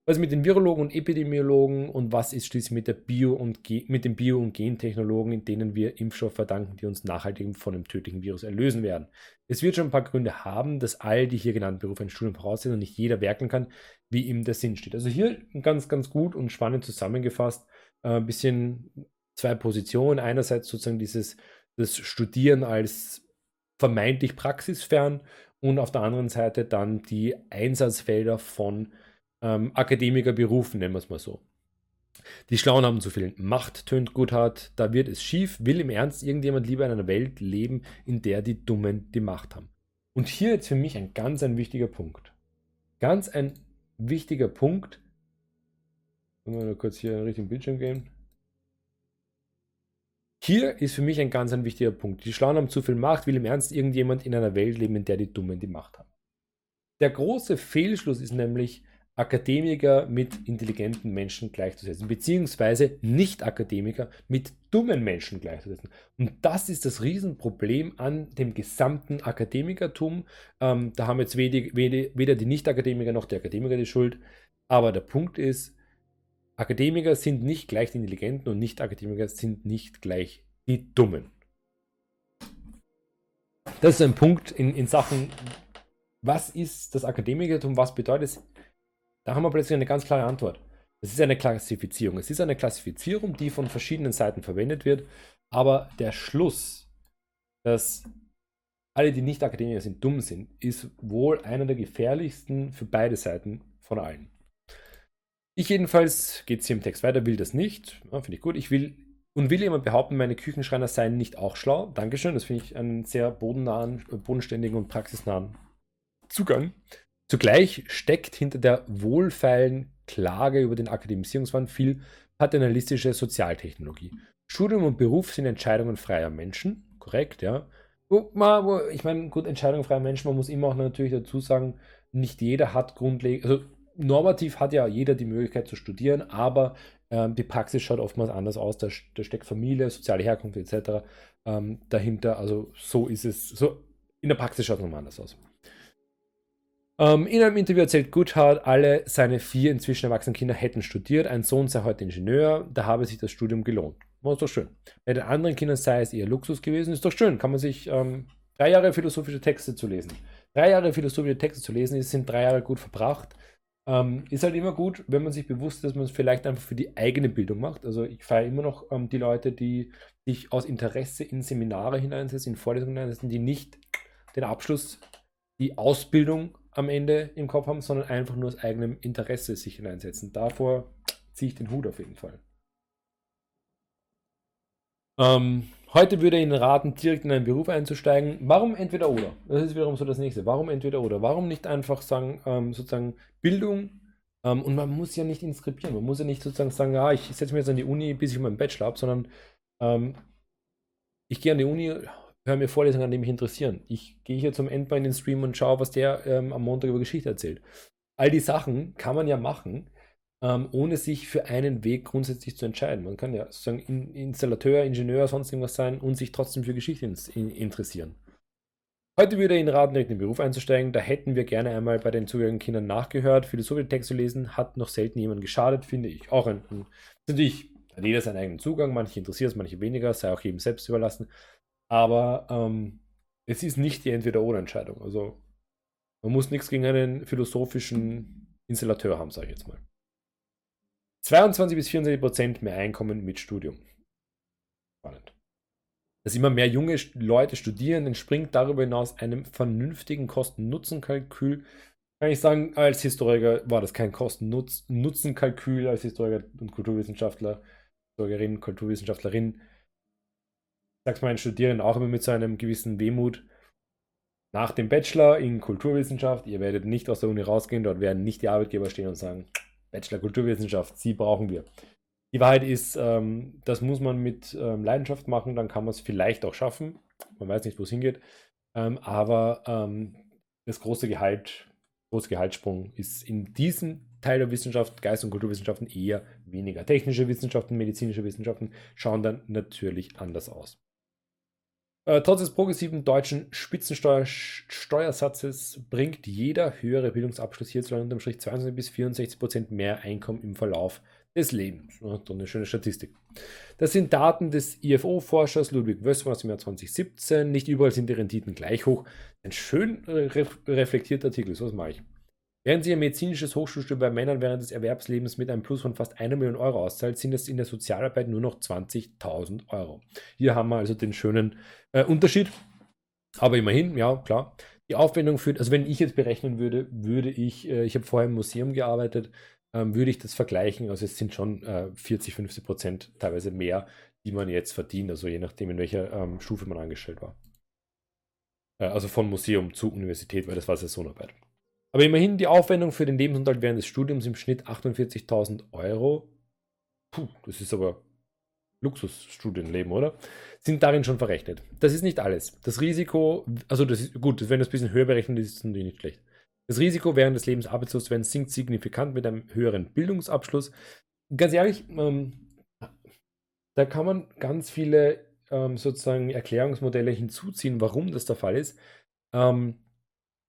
Was mit den Virologen und Epidemiologen und was ist schließlich mit, der Bio und mit den Bio- und Gentechnologen, in denen wir Impfstoff verdanken, die uns nachhaltig von einem tödlichen Virus erlösen werden? Es wird schon ein paar Gründe haben, dass all die hier genannten Berufe ein Studium voraussetzen und nicht jeder werken kann, wie ihm der Sinn steht. Also hier ganz, ganz gut und spannend zusammengefasst. Ein äh, bisschen zwei Positionen. Einerseits sozusagen dieses das Studieren als vermeintlich praxisfern und auf der anderen Seite dann die Einsatzfelder von ähm, Akademikerberufen, nennen wir es mal so. Die Schlauen haben zu viel Macht, tönt gut hart, da wird es schief, will im Ernst irgendjemand lieber in einer Welt leben, in der die Dummen die Macht haben. Und hier jetzt für mich ein ganz ein wichtiger Punkt. Ganz ein wichtiger Punkt. Wenn wir nur kurz hier in Richtung Bildschirm gehen. Hier ist für mich ein ganz ein wichtiger Punkt. Die Schlauen haben zu viel Macht, will im Ernst irgendjemand in einer Welt leben, in der die Dummen die Macht haben. Der große Fehlschluss ist nämlich, Akademiker mit intelligenten Menschen gleichzusetzen, beziehungsweise Nicht-Akademiker mit dummen Menschen gleichzusetzen. Und das ist das Riesenproblem an dem gesamten Akademikertum. Ähm, da haben jetzt weder die Nicht-Akademiker noch die Akademiker die Schuld. Aber der Punkt ist, Akademiker sind nicht gleich die Intelligenten und Nicht-Akademiker sind nicht gleich die Dummen. Das ist ein Punkt in, in Sachen, was ist das Akademikertum, was bedeutet es? Da haben wir plötzlich eine ganz klare Antwort. Es ist eine Klassifizierung. Es ist eine Klassifizierung, die von verschiedenen Seiten verwendet wird, aber der Schluss, dass alle, die nicht Akademiker sind, dumm sind, ist wohl einer der gefährlichsten für beide Seiten von allen. Ich jedenfalls, geht es hier im Text weiter, will das nicht. Ja, finde ich gut. Ich will und will jemand behaupten, meine Küchenschreiner seien nicht auch schlau. Dankeschön, das finde ich einen sehr bodennahen, bodenständigen und praxisnahen Zugang. Zugleich steckt hinter der wohlfeilen Klage über den Akademisierungswahn viel paternalistische Sozialtechnologie. Studium und Beruf sind Entscheidungen freier Menschen, korrekt, ja. Ich meine, gut, Entscheidungen freier Menschen, man muss immer auch natürlich dazu sagen, nicht jeder hat grundlegend, also normativ hat ja jeder die Möglichkeit zu studieren, aber ähm, die Praxis schaut oftmals anders aus. Da, da steckt Familie, soziale Herkunft etc. Ähm, dahinter. Also so ist es. So in der Praxis schaut es nochmal anders aus. Ähm, in einem Interview erzählt Goodhart, alle seine vier inzwischen erwachsenen Kinder hätten studiert. Ein Sohn sei heute Ingenieur, da habe sich das Studium gelohnt. War doch schön. Bei den anderen Kindern sei es eher Luxus gewesen. Ist doch schön. Kann man sich ähm, drei Jahre philosophische Texte zu lesen. Drei Jahre philosophische Texte zu lesen, sind drei Jahre gut verbracht. Ähm, ist halt immer gut, wenn man sich bewusst ist, dass man es vielleicht einfach für die eigene Bildung macht. Also ich feiere immer noch ähm, die Leute, die sich aus Interesse in Seminare hineinsetzen, in Vorlesungen hineinsetzen, die nicht den Abschluss, die Ausbildung am Ende im Kopf haben, sondern einfach nur aus eigenem Interesse sich hineinsetzen. Davor ziehe ich den Hut auf jeden Fall. Ähm, heute würde ich Ihnen raten, direkt in einen Beruf einzusteigen. Warum entweder oder? Das ist wiederum so das nächste. Warum entweder oder? Warum nicht einfach sagen, ähm, sozusagen Bildung ähm, und man muss ja nicht inskribieren. Man muss ja nicht sozusagen sagen, ja, ich setze mich jetzt an die Uni, bis ich meinen Bachelor habe, sondern ähm, ich gehe an die Uni, höre mir Vorlesungen an, die mich interessieren. Ich gehe hier zum Endbar in den Stream und schaue, was der ähm, am Montag über Geschichte erzählt. All die Sachen kann man ja machen, ähm, ohne sich für einen Weg grundsätzlich zu entscheiden. Man kann ja sozusagen in, Installateur, Ingenieur, sonst irgendwas sein und sich trotzdem für Geschichte in, interessieren. Heute würde ich Ihnen raten, direkt in den Beruf einzusteigen. Da hätten wir gerne einmal bei den zugehörigen Kindern nachgehört. Philosophische Texte lesen hat noch selten jemand geschadet, finde ich. Auch ein, ein natürlich hat jeder seinen eigenen Zugang. Manche interessiert es, manche weniger. Sei auch jedem selbst überlassen. Aber ähm, es ist nicht die Entweder-Oder-Entscheidung. Also man muss nichts gegen einen philosophischen Installateur haben, sage ich jetzt mal. 22 bis 64 Prozent mehr Einkommen mit Studium. Spannend. Dass immer mehr junge Leute studieren, entspringt darüber hinaus einem vernünftigen Kosten-Nutzen-Kalkül. Kann ich sagen, als Historiker war das kein Kosten-Nutzen-Kalkül, als Historiker und Kulturwissenschaftler, Historikerin, Kulturwissenschaftlerin. Ich sag's meinen Studierenden auch immer mit so einem gewissen Wehmut. Nach dem Bachelor in Kulturwissenschaft, ihr werdet nicht aus der Uni rausgehen, dort werden nicht die Arbeitgeber stehen und sagen, Bachelor Kulturwissenschaft, sie brauchen wir. Die Wahrheit ist, ähm, das muss man mit ähm, Leidenschaft machen, dann kann man es vielleicht auch schaffen. Man weiß nicht, wo es hingeht. Ähm, aber ähm, das große Gehalt, große Gehaltssprung ist in diesem Teil der Wissenschaft, Geist- und Kulturwissenschaften eher weniger. Technische Wissenschaften, medizinische Wissenschaften schauen dann natürlich anders aus. Äh, trotz des progressiven deutschen Spitzensteuersatzes bringt jeder höhere Bildungsabschluss hierzulande unterm Strich 22 bis 64 Prozent mehr Einkommen im Verlauf des Lebens. Ja, eine schöne Statistik. Das sind Daten des IFO-Forschers Ludwig Wössmann aus dem Jahr 2017. Nicht überall sind die Renditen gleich hoch. Ein schön reflektierter Artikel, so was mache ich. Während sich ein medizinisches Hochschulstudium bei Männern während des Erwerbslebens mit einem Plus von fast einer Million Euro auszahlt, sind es in der Sozialarbeit nur noch 20.000 Euro. Hier haben wir also den schönen äh, Unterschied. Aber immerhin, ja, klar. Die Aufwendung führt, also wenn ich jetzt berechnen würde, würde ich, äh, ich habe vorher im Museum gearbeitet, ähm, würde ich das vergleichen. Also es sind schon äh, 40, 50 Prozent teilweise mehr, die man jetzt verdient, also je nachdem, in welcher ähm, Stufe man angestellt war. Äh, also von Museum zu Universität, weil das war Saisonarbeit. Aber immerhin die Aufwendung für den Lebensunterhalt während des Studiums im Schnitt 48.000 Euro. Puh, das ist aber Luxusstudienleben, oder? Sind darin schon verrechnet. Das ist nicht alles. Das Risiko, also das ist gut, wenn das ein bisschen höher berechnet ist, ist es natürlich nicht schlecht. Das Risiko während des Lebens arbeitslos zu werden sinkt signifikant mit einem höheren Bildungsabschluss. Ganz ehrlich, ähm, da kann man ganz viele ähm, sozusagen Erklärungsmodelle hinzuziehen, warum das der Fall ist. Ähm,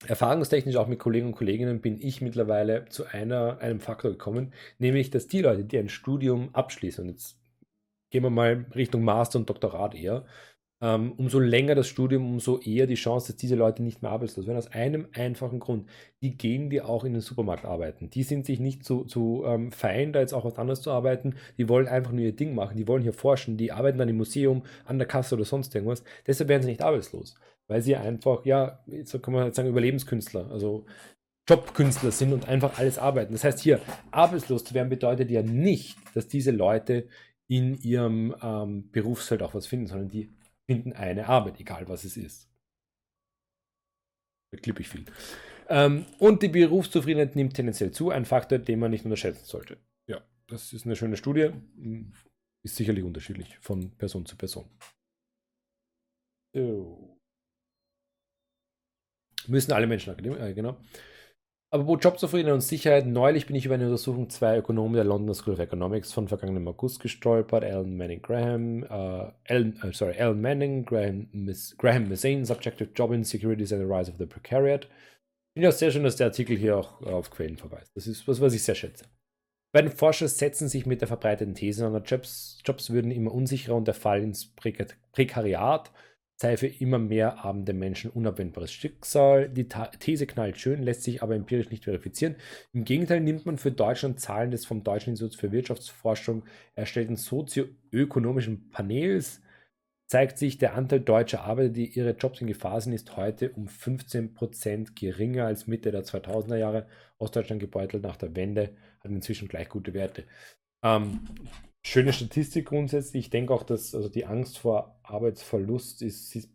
erfahrungstechnisch auch mit Kollegen und Kolleginnen bin ich mittlerweile zu einer, einem Faktor gekommen, nämlich dass die Leute, die ein Studium abschließen, und jetzt gehen wir mal Richtung Master und Doktorat eher, ähm, umso länger das Studium, umso eher die Chance, dass diese Leute nicht mehr arbeitslos werden. Aus einem einfachen Grund. Die gehen die auch in den Supermarkt arbeiten. Die sind sich nicht zu, zu ähm, fein, da jetzt auch was anderes zu arbeiten. Die wollen einfach nur ihr Ding machen. Die wollen hier forschen. Die arbeiten dann im Museum, an der Kasse oder sonst irgendwas. Deshalb werden sie nicht arbeitslos weil sie einfach, ja, so kann man halt sagen, Überlebenskünstler, also Jobkünstler sind und einfach alles arbeiten. Das heißt, hier arbeitslos zu werden bedeutet ja nicht, dass diese Leute in ihrem ähm, Berufsfeld auch was finden, sondern die finden eine Arbeit, egal was es ist. Da klippe ich viel. Ähm, und die Berufszufriedenheit nimmt tendenziell zu, ein Faktor, den man nicht unterschätzen sollte. Ja, das ist eine schöne Studie. Ist sicherlich unterschiedlich von Person zu Person. So. Müssen alle Menschen akademisch, äh, genau. Aber wo Jobzufriedenheit und Sicherheit, neulich bin ich über eine Untersuchung zwei Ökonomen der London School of Economics von vergangenem August gestolpert, Alan Manning Graham, äh, Alan, äh, sorry, Alan Manning, Graham, Miss, Graham Mazzane, Subjective Job Insecurities and the Rise of the Precariat. Finde ich auch sehr schön, dass der Artikel hier auch auf Quellen verweist. Das ist was, was ich sehr schätze. Beide Forscher setzen sich mit der verbreiteten These an, Jobs, Jobs würden immer unsicherer und der Fall ins Prekariat sei für immer mehr abende Menschen unabwendbares Schicksal. Die These knallt schön, lässt sich aber empirisch nicht verifizieren. Im Gegenteil nimmt man für Deutschland Zahlen des vom Deutschen Institut für Wirtschaftsforschung erstellten sozioökonomischen Panels. Zeigt sich, der Anteil deutscher Arbeiter, die ihre Jobs in Gefahr sind, ist heute um 15% geringer als Mitte der 2000er Jahre. Ostdeutschland gebeutelt nach der Wende hat inzwischen gleich gute Werte. Ähm, schöne Statistik grundsätzlich. Ich denke auch, dass also die Angst vor Arbeitsverlust ist, ist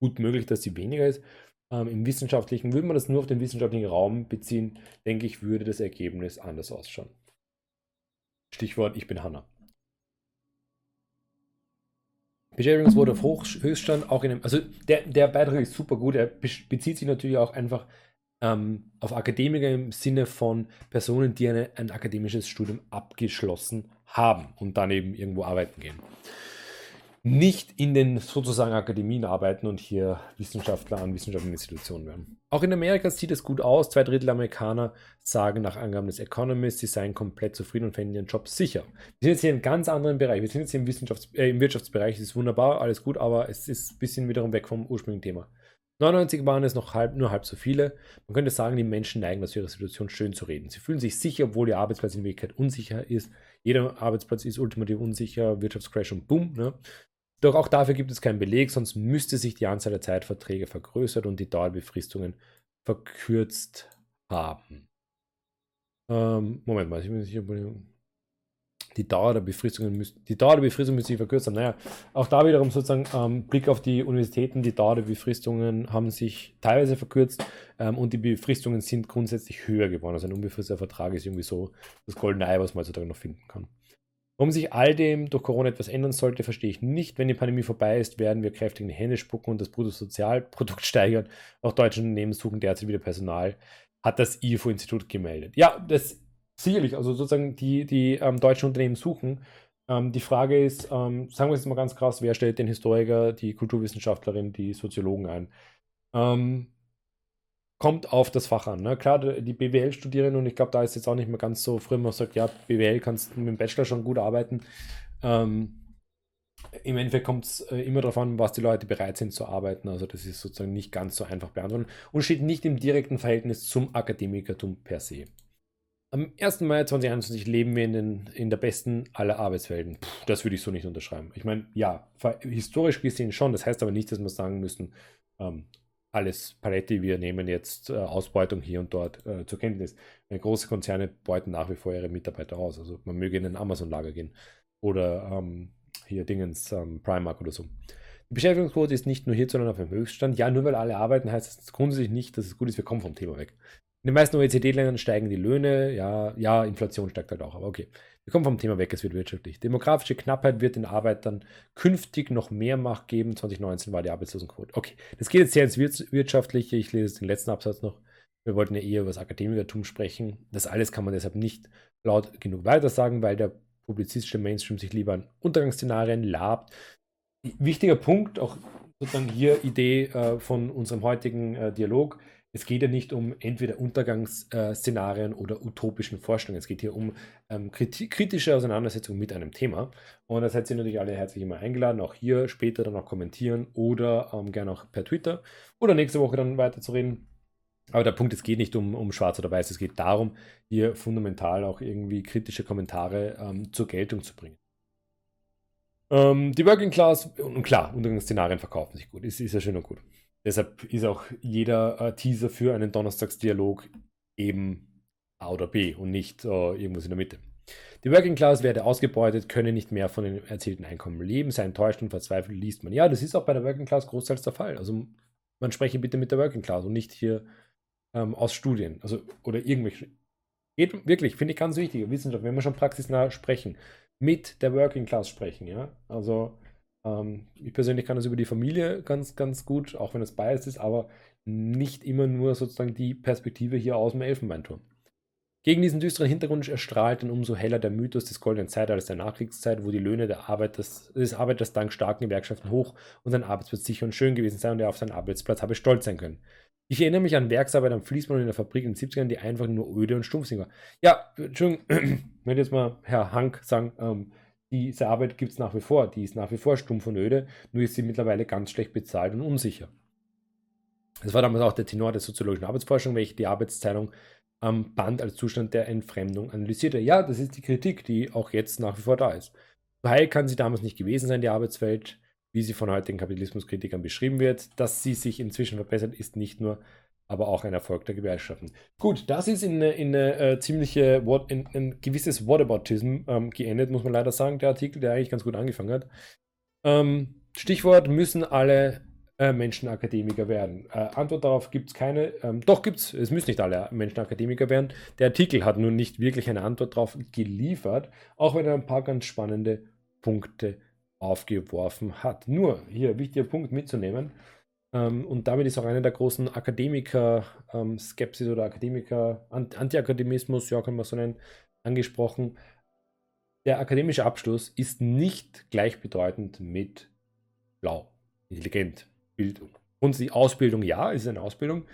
gut möglich, dass sie weniger ist. Ähm, Im wissenschaftlichen, würde man das nur auf den wissenschaftlichen Raum beziehen, denke ich, würde das Ergebnis anders ausschauen. Stichwort, ich bin Hanna. Beschäftigungsquote auf Hoch, Höchststand, auch in einem, also der, der Beitrag ist super gut, er bezieht sich natürlich auch einfach ähm, auf Akademiker im Sinne von Personen, die eine, ein akademisches Studium abgeschlossen haben und dann eben irgendwo arbeiten gehen nicht in den sozusagen Akademien arbeiten und hier Wissenschaftler an wissenschaftlichen Institutionen werden. Auch in Amerika sieht es gut aus. Zwei Drittel Amerikaner sagen nach Angaben des Economist, sie seien komplett zufrieden und fänden ihren Job sicher. Wir sind jetzt hier in einem ganz anderen Bereich. Wir sind jetzt hier im, Wissenschafts äh, im Wirtschaftsbereich. Das ist wunderbar, alles gut, aber es ist ein bisschen wiederum weg vom ursprünglichen Thema. 99 waren es noch halb, nur halb so viele. Man könnte sagen, die Menschen neigen dazu, ihre Situation schön zu reden. Sie fühlen sich sicher, obwohl ihr Arbeitsplatz in Wirklichkeit unsicher ist. Jeder Arbeitsplatz ist ultimativ unsicher, Wirtschaftscrash und boom. Ne? Doch auch dafür gibt es keinen Beleg, sonst müsste sich die Anzahl der Zeitverträge vergrößert und die Dauerbefristungen verkürzt haben. Ähm, Moment mal, ich bin sicher, die Dauer der Befristungen müsste, die Dauer der Befristung müsste sich verkürzt haben. Naja, auch da wiederum sozusagen ähm, Blick auf die Universitäten, die Dauer der Befristungen haben sich teilweise verkürzt ähm, und die Befristungen sind grundsätzlich höher geworden. Also ein unbefristeter Vertrag ist irgendwie so das goldene Ei, was man heutzutage noch finden kann. Warum sich all dem durch Corona etwas ändern sollte, verstehe ich nicht. Wenn die Pandemie vorbei ist, werden wir kräftig in die Hände spucken und das Bruttosozialprodukt (laughs) steigern. Auch deutsche Unternehmen suchen derzeit wieder Personal, hat das IFO-Institut gemeldet. Ja, das sicherlich, also sozusagen die, die ähm, deutschen Unternehmen suchen. Ähm, die Frage ist, ähm, sagen wir es mal ganz krass, wer stellt den Historiker, die Kulturwissenschaftlerin, die Soziologen ein? Ähm, kommt auf das Fach an. Ne? Klar, die BWL-Studierenden, und ich glaube, da ist jetzt auch nicht mehr ganz so früh, man sagt, ja, BWL kannst mit dem Bachelor schon gut arbeiten. Ähm, Im Endeffekt kommt es äh, immer darauf an, was die Leute bereit sind zu arbeiten. Also das ist sozusagen nicht ganz so einfach beantworten und steht nicht im direkten Verhältnis zum Akademikertum per se. Am 1. Mai 2021 leben wir in, den, in der besten aller Arbeitswelten. Puh, das würde ich so nicht unterschreiben. Ich meine, ja, historisch gesehen schon. Das heißt aber nicht, dass wir sagen müssen, ähm, alles Paletti, wir nehmen jetzt äh, Ausbeutung hier und dort äh, zur Kenntnis. Äh, große Konzerne beuten nach wie vor ihre Mitarbeiter aus. Also man möge in ein Amazon-Lager gehen oder ähm, hier Dingens, ähm, Primark oder so. Die Beschäftigungsquote ist nicht nur hier, sondern auf dem Höchststand. Ja, nur weil alle arbeiten, heißt das grundsätzlich nicht, dass es gut ist, wir kommen vom Thema weg. In den meisten OECD-Ländern steigen die Löhne, ja, ja, Inflation steigt halt auch, aber okay. Wir kommen vom Thema weg, es wird wirtschaftlich. Demografische Knappheit wird den Arbeitern künftig noch mehr Macht geben. 2019 war die Arbeitslosenquote. Okay, das geht jetzt sehr ins Wirtschaftliche. Ich lese den letzten Absatz noch. Wir wollten ja eher über das Akademikertum sprechen. Das alles kann man deshalb nicht laut genug weiter sagen, weil der publizistische Mainstream sich lieber an Untergangsszenarien labt. Wichtiger Punkt, auch sozusagen hier Idee äh, von unserem heutigen äh, Dialog es geht ja nicht um entweder Untergangsszenarien oder utopischen Vorstellungen. Es geht hier um ähm, kritische Auseinandersetzung mit einem Thema. Und das seid ihr natürlich alle herzlich immer eingeladen, auch hier später dann noch kommentieren oder ähm, gerne auch per Twitter oder nächste Woche dann weiterzureden. Aber der Punkt, es geht nicht um, um schwarz oder weiß, es geht darum, hier fundamental auch irgendwie kritische Kommentare ähm, zur Geltung zu bringen. Ähm, die Working Class, und klar, Untergangsszenarien verkaufen sich gut, ist, ist ja schön und gut. Deshalb ist auch jeder äh, Teaser für einen Donnerstagsdialog eben A oder B und nicht äh, irgendwas in der Mitte. Die Working Class werde ausgebeutet, könne nicht mehr von den erzielten Einkommen leben, sei enttäuscht und verzweifelt liest man. Ja, das ist auch bei der Working Class großteils der Fall. Also man spreche bitte mit der Working Class und nicht hier ähm, aus Studien. Also oder irgendwelche. Geht wirklich, finde ich ganz wichtig, Wissenschaft, wenn wir schon praxisnah sprechen, mit der Working Class sprechen, ja. Also ähm, ich persönlich kann das über die Familie ganz, ganz gut, auch wenn es biased ist, aber nicht immer nur sozusagen die Perspektive hier aus dem Elfenbeinturm. Gegen diesen düsteren Hintergrund erstrahlt dann umso heller der Mythos des goldenen Zeitalters der Nachkriegszeit, wo die Löhne der Arbeiters, des Arbeiters dank starken Gewerkschaften hoch und sein Arbeitsplatz sicher und schön gewesen sein und er auf seinen Arbeitsplatz habe stolz sein können. Ich erinnere mich an Werksarbeit am Fließband in der Fabrik in den 70ern, die einfach nur öde und stumpf sind. Ja, Entschuldigung, (clears throat) möchte jetzt mal Herr Hank sagen, ähm, diese Arbeit gibt es nach wie vor, die ist nach wie vor stumpf und öde, nur ist sie mittlerweile ganz schlecht bezahlt und unsicher. Das war damals auch der Tenor der soziologischen Arbeitsforschung, welche die Arbeitsteilung am Band als Zustand der Entfremdung analysierte. Ja, das ist die Kritik, die auch jetzt nach wie vor da ist. So heil kann sie damals nicht gewesen sein, die Arbeitswelt, wie sie von heutigen Kapitalismuskritikern beschrieben wird. Dass sie sich inzwischen verbessert, ist nicht nur aber auch ein Erfolg der Gewerkschaften. Gut, das ist in in eine äh, ziemliche, in, ein gewisses Whataboutism ähm, geendet, muss man leider sagen, der Artikel, der eigentlich ganz gut angefangen hat. Ähm, Stichwort müssen alle äh, Menschen Akademiker werden. Äh, Antwort darauf gibt es keine. Ähm, doch gibt es, es müssen nicht alle Menschen Akademiker werden. Der Artikel hat nun nicht wirklich eine Antwort darauf geliefert, auch wenn er ein paar ganz spannende Punkte aufgeworfen hat. Nur hier wichtiger Punkt mitzunehmen. Ähm, und damit ist auch einer der großen Akademiker-Skepsis oder Akademiker, Anti-Akademismus, ja, kann man so nennen, angesprochen. Der akademische Abschluss ist nicht gleichbedeutend mit blau, intelligent, Bildung. Und die Ausbildung, ja, ist eine Ausbildung,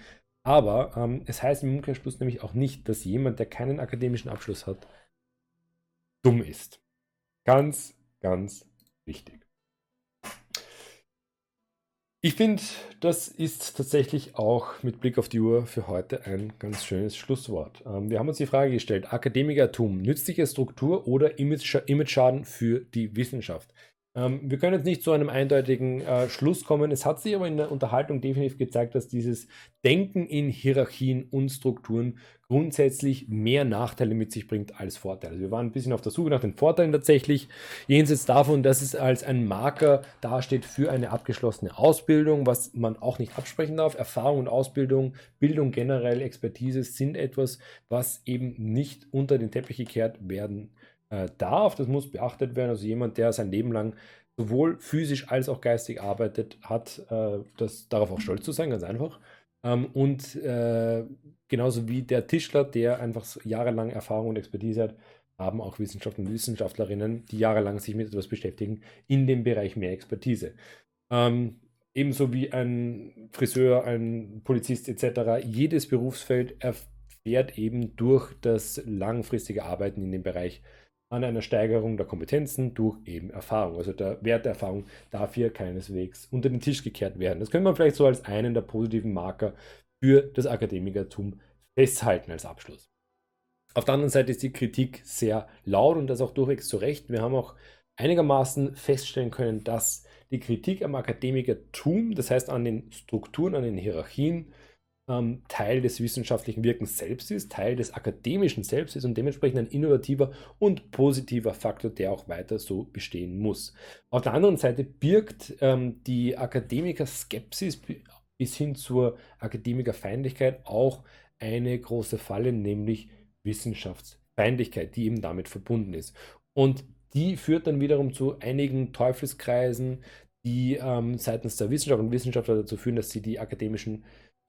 aber ähm, es heißt im Umkehrschluss nämlich auch nicht, dass jemand, der keinen akademischen Abschluss hat, dumm ist. Ganz, ganz wichtig. Ich finde, das ist tatsächlich auch mit Blick auf die Uhr für heute ein ganz schönes Schlusswort. Ähm, wir haben uns die Frage gestellt, Akademikertum, nützliche Struktur oder Image-Schaden für die Wissenschaft? Ähm, wir können jetzt nicht zu einem eindeutigen äh, Schluss kommen. Es hat sich aber in der Unterhaltung definitiv gezeigt, dass dieses Denken in Hierarchien und Strukturen grundsätzlich mehr Nachteile mit sich bringt als Vorteile. Also wir waren ein bisschen auf der Suche nach den Vorteilen tatsächlich, jenseits davon, dass es als ein Marker dasteht für eine abgeschlossene Ausbildung, was man auch nicht absprechen darf. Erfahrung und Ausbildung, Bildung generell, Expertise sind etwas, was eben nicht unter den Teppich gekehrt werden äh, darf. Das muss beachtet werden. Also jemand, der sein Leben lang sowohl physisch als auch geistig arbeitet, hat äh, das, darauf auch stolz zu sein, ganz einfach. Ähm, und äh, genauso wie der Tischler, der einfach jahrelang Erfahrung und Expertise hat, haben auch Wissenschaftler und Wissenschaftlerinnen, die jahrelang sich mit etwas beschäftigen, in dem Bereich mehr Expertise. Ähm, ebenso wie ein Friseur, ein Polizist etc. Jedes Berufsfeld erfährt eben durch das langfristige Arbeiten in dem Bereich an einer Steigerung der Kompetenzen durch eben Erfahrung. Also der Wert der Erfahrung darf hier keineswegs unter den Tisch gekehrt werden. Das könnte man vielleicht so als einen der positiven Marker für das Akademikertum festhalten als Abschluss. Auf der anderen Seite ist die Kritik sehr laut und das auch durchwegs zu Recht. Wir haben auch einigermaßen feststellen können, dass die Kritik am Akademikertum, das heißt an den Strukturen, an den Hierarchien, ähm, Teil des wissenschaftlichen Wirkens selbst ist, Teil des akademischen selbst ist und dementsprechend ein innovativer und positiver Faktor, der auch weiter so bestehen muss. Auf der anderen Seite birgt ähm, die Akademiker-Skepsis bis hin zur Akademikerfeindlichkeit auch eine große Falle, nämlich Wissenschaftsfeindlichkeit, die eben damit verbunden ist. Und die führt dann wiederum zu einigen Teufelskreisen, die ähm, seitens der Wissenschaft und Wissenschaftler dazu führen, dass sie die akademischen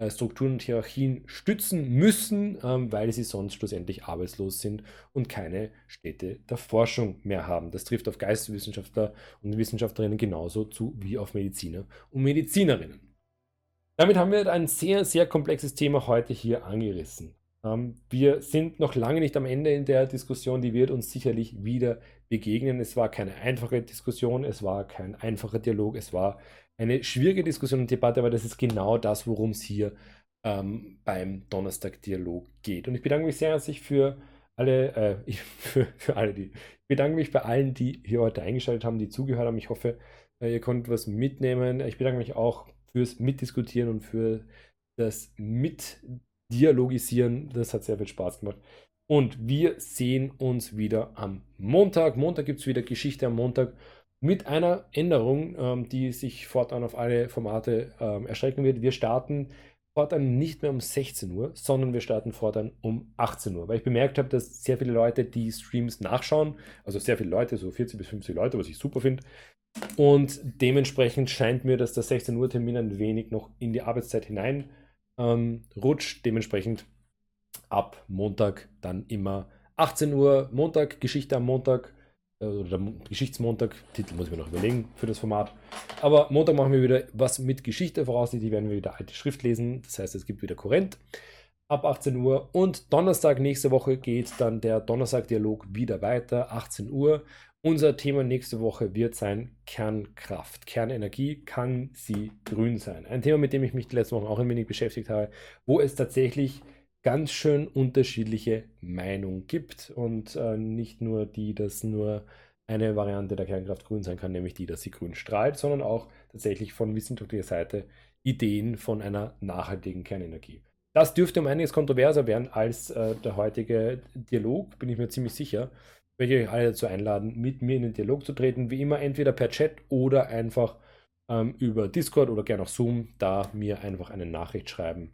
Strukturen und Hierarchien stützen müssen, ähm, weil sie sonst schlussendlich arbeitslos sind und keine Städte der Forschung mehr haben. Das trifft auf Geisteswissenschaftler und Wissenschaftlerinnen genauso zu wie auf Mediziner und Medizinerinnen. Damit haben wir ein sehr, sehr komplexes Thema heute hier angerissen. Ähm, wir sind noch lange nicht am Ende in der Diskussion, die wird uns sicherlich wieder begegnen. Es war keine einfache Diskussion, es war kein einfacher Dialog, es war eine schwierige Diskussion und Debatte, aber das ist genau das, worum es hier ähm, beim Donnerstag-Dialog geht. Und ich bedanke mich sehr herzlich für alle, äh, (laughs) für, für alle, die. Ich bedanke mich bei allen, die hier heute eingeschaltet haben, die zugehört haben. Ich hoffe, äh, ihr konntet was mitnehmen. Ich bedanke mich auch fürs Mitdiskutieren und für das Mitdialogisieren. Das hat sehr viel Spaß gemacht. Und wir sehen uns wieder am Montag. Montag gibt es wieder Geschichte am Montag mit einer Änderung, ähm, die sich fortan auf alle Formate ähm, erschrecken wird. Wir starten fortan nicht mehr um 16 Uhr, sondern wir starten fortan um 18 Uhr, weil ich bemerkt habe, dass sehr viele Leute die Streams nachschauen, also sehr viele Leute, so 40 bis 50 Leute, was ich super finde. Und dementsprechend scheint mir, dass der 16 Uhr Termin ein wenig noch in die Arbeitszeit hinein ähm, rutscht. Dementsprechend ab Montag dann immer 18 Uhr, Montag, Geschichte am Montag, oder Geschichtsmontag, Titel muss ich mir noch überlegen für das Format. Aber Montag machen wir wieder was mit Geschichte, voraussichtlich werden wir wieder alte Schrift lesen, das heißt, es gibt wieder Korrent ab 18 Uhr und Donnerstag nächste Woche geht dann der Donnerstag-Dialog wieder weiter, 18 Uhr. Unser Thema nächste Woche wird sein Kernkraft. Kernenergie kann sie grün sein. Ein Thema, mit dem ich mich die letzten Wochen auch ein wenig beschäftigt habe, wo es tatsächlich ganz schön unterschiedliche Meinungen gibt und äh, nicht nur die, dass nur eine Variante der Kernkraft grün sein kann, nämlich die, dass sie grün strahlt, sondern auch tatsächlich von wissenschaftlicher Seite Ideen von einer nachhaltigen Kernenergie. Das dürfte um einiges kontroverser werden als äh, der heutige Dialog, bin ich mir ziemlich sicher. Ich möchte euch alle dazu einladen, mit mir in den Dialog zu treten. Wie immer, entweder per Chat oder einfach ähm, über Discord oder gerne auch Zoom, da mir einfach eine Nachricht schreiben.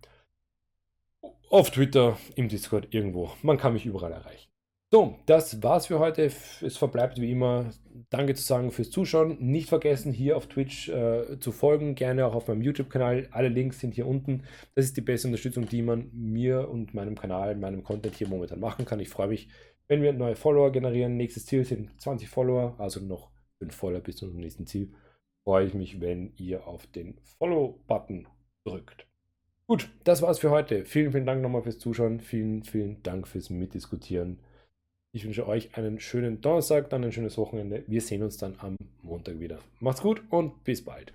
Auf Twitter, im Discord, irgendwo. Man kann mich überall erreichen. So, das war's für heute. Es verbleibt wie immer Danke zu sagen fürs Zuschauen. Nicht vergessen, hier auf Twitch äh, zu folgen, gerne auch auf meinem YouTube-Kanal. Alle Links sind hier unten. Das ist die beste Unterstützung, die man mir und meinem Kanal, meinem Content hier momentan machen kann. Ich freue mich, wenn wir neue Follower generieren. Nächstes Ziel sind 20 Follower, also noch 5 Follower bis zum nächsten Ziel. Freue ich mich, wenn ihr auf den Follow-Button drückt. Gut, das war's für heute. Vielen, vielen Dank nochmal fürs Zuschauen. Vielen, vielen Dank fürs Mitdiskutieren. Ich wünsche euch einen schönen Donnerstag, dann ein schönes Wochenende. Wir sehen uns dann am Montag wieder. Macht's gut und bis bald.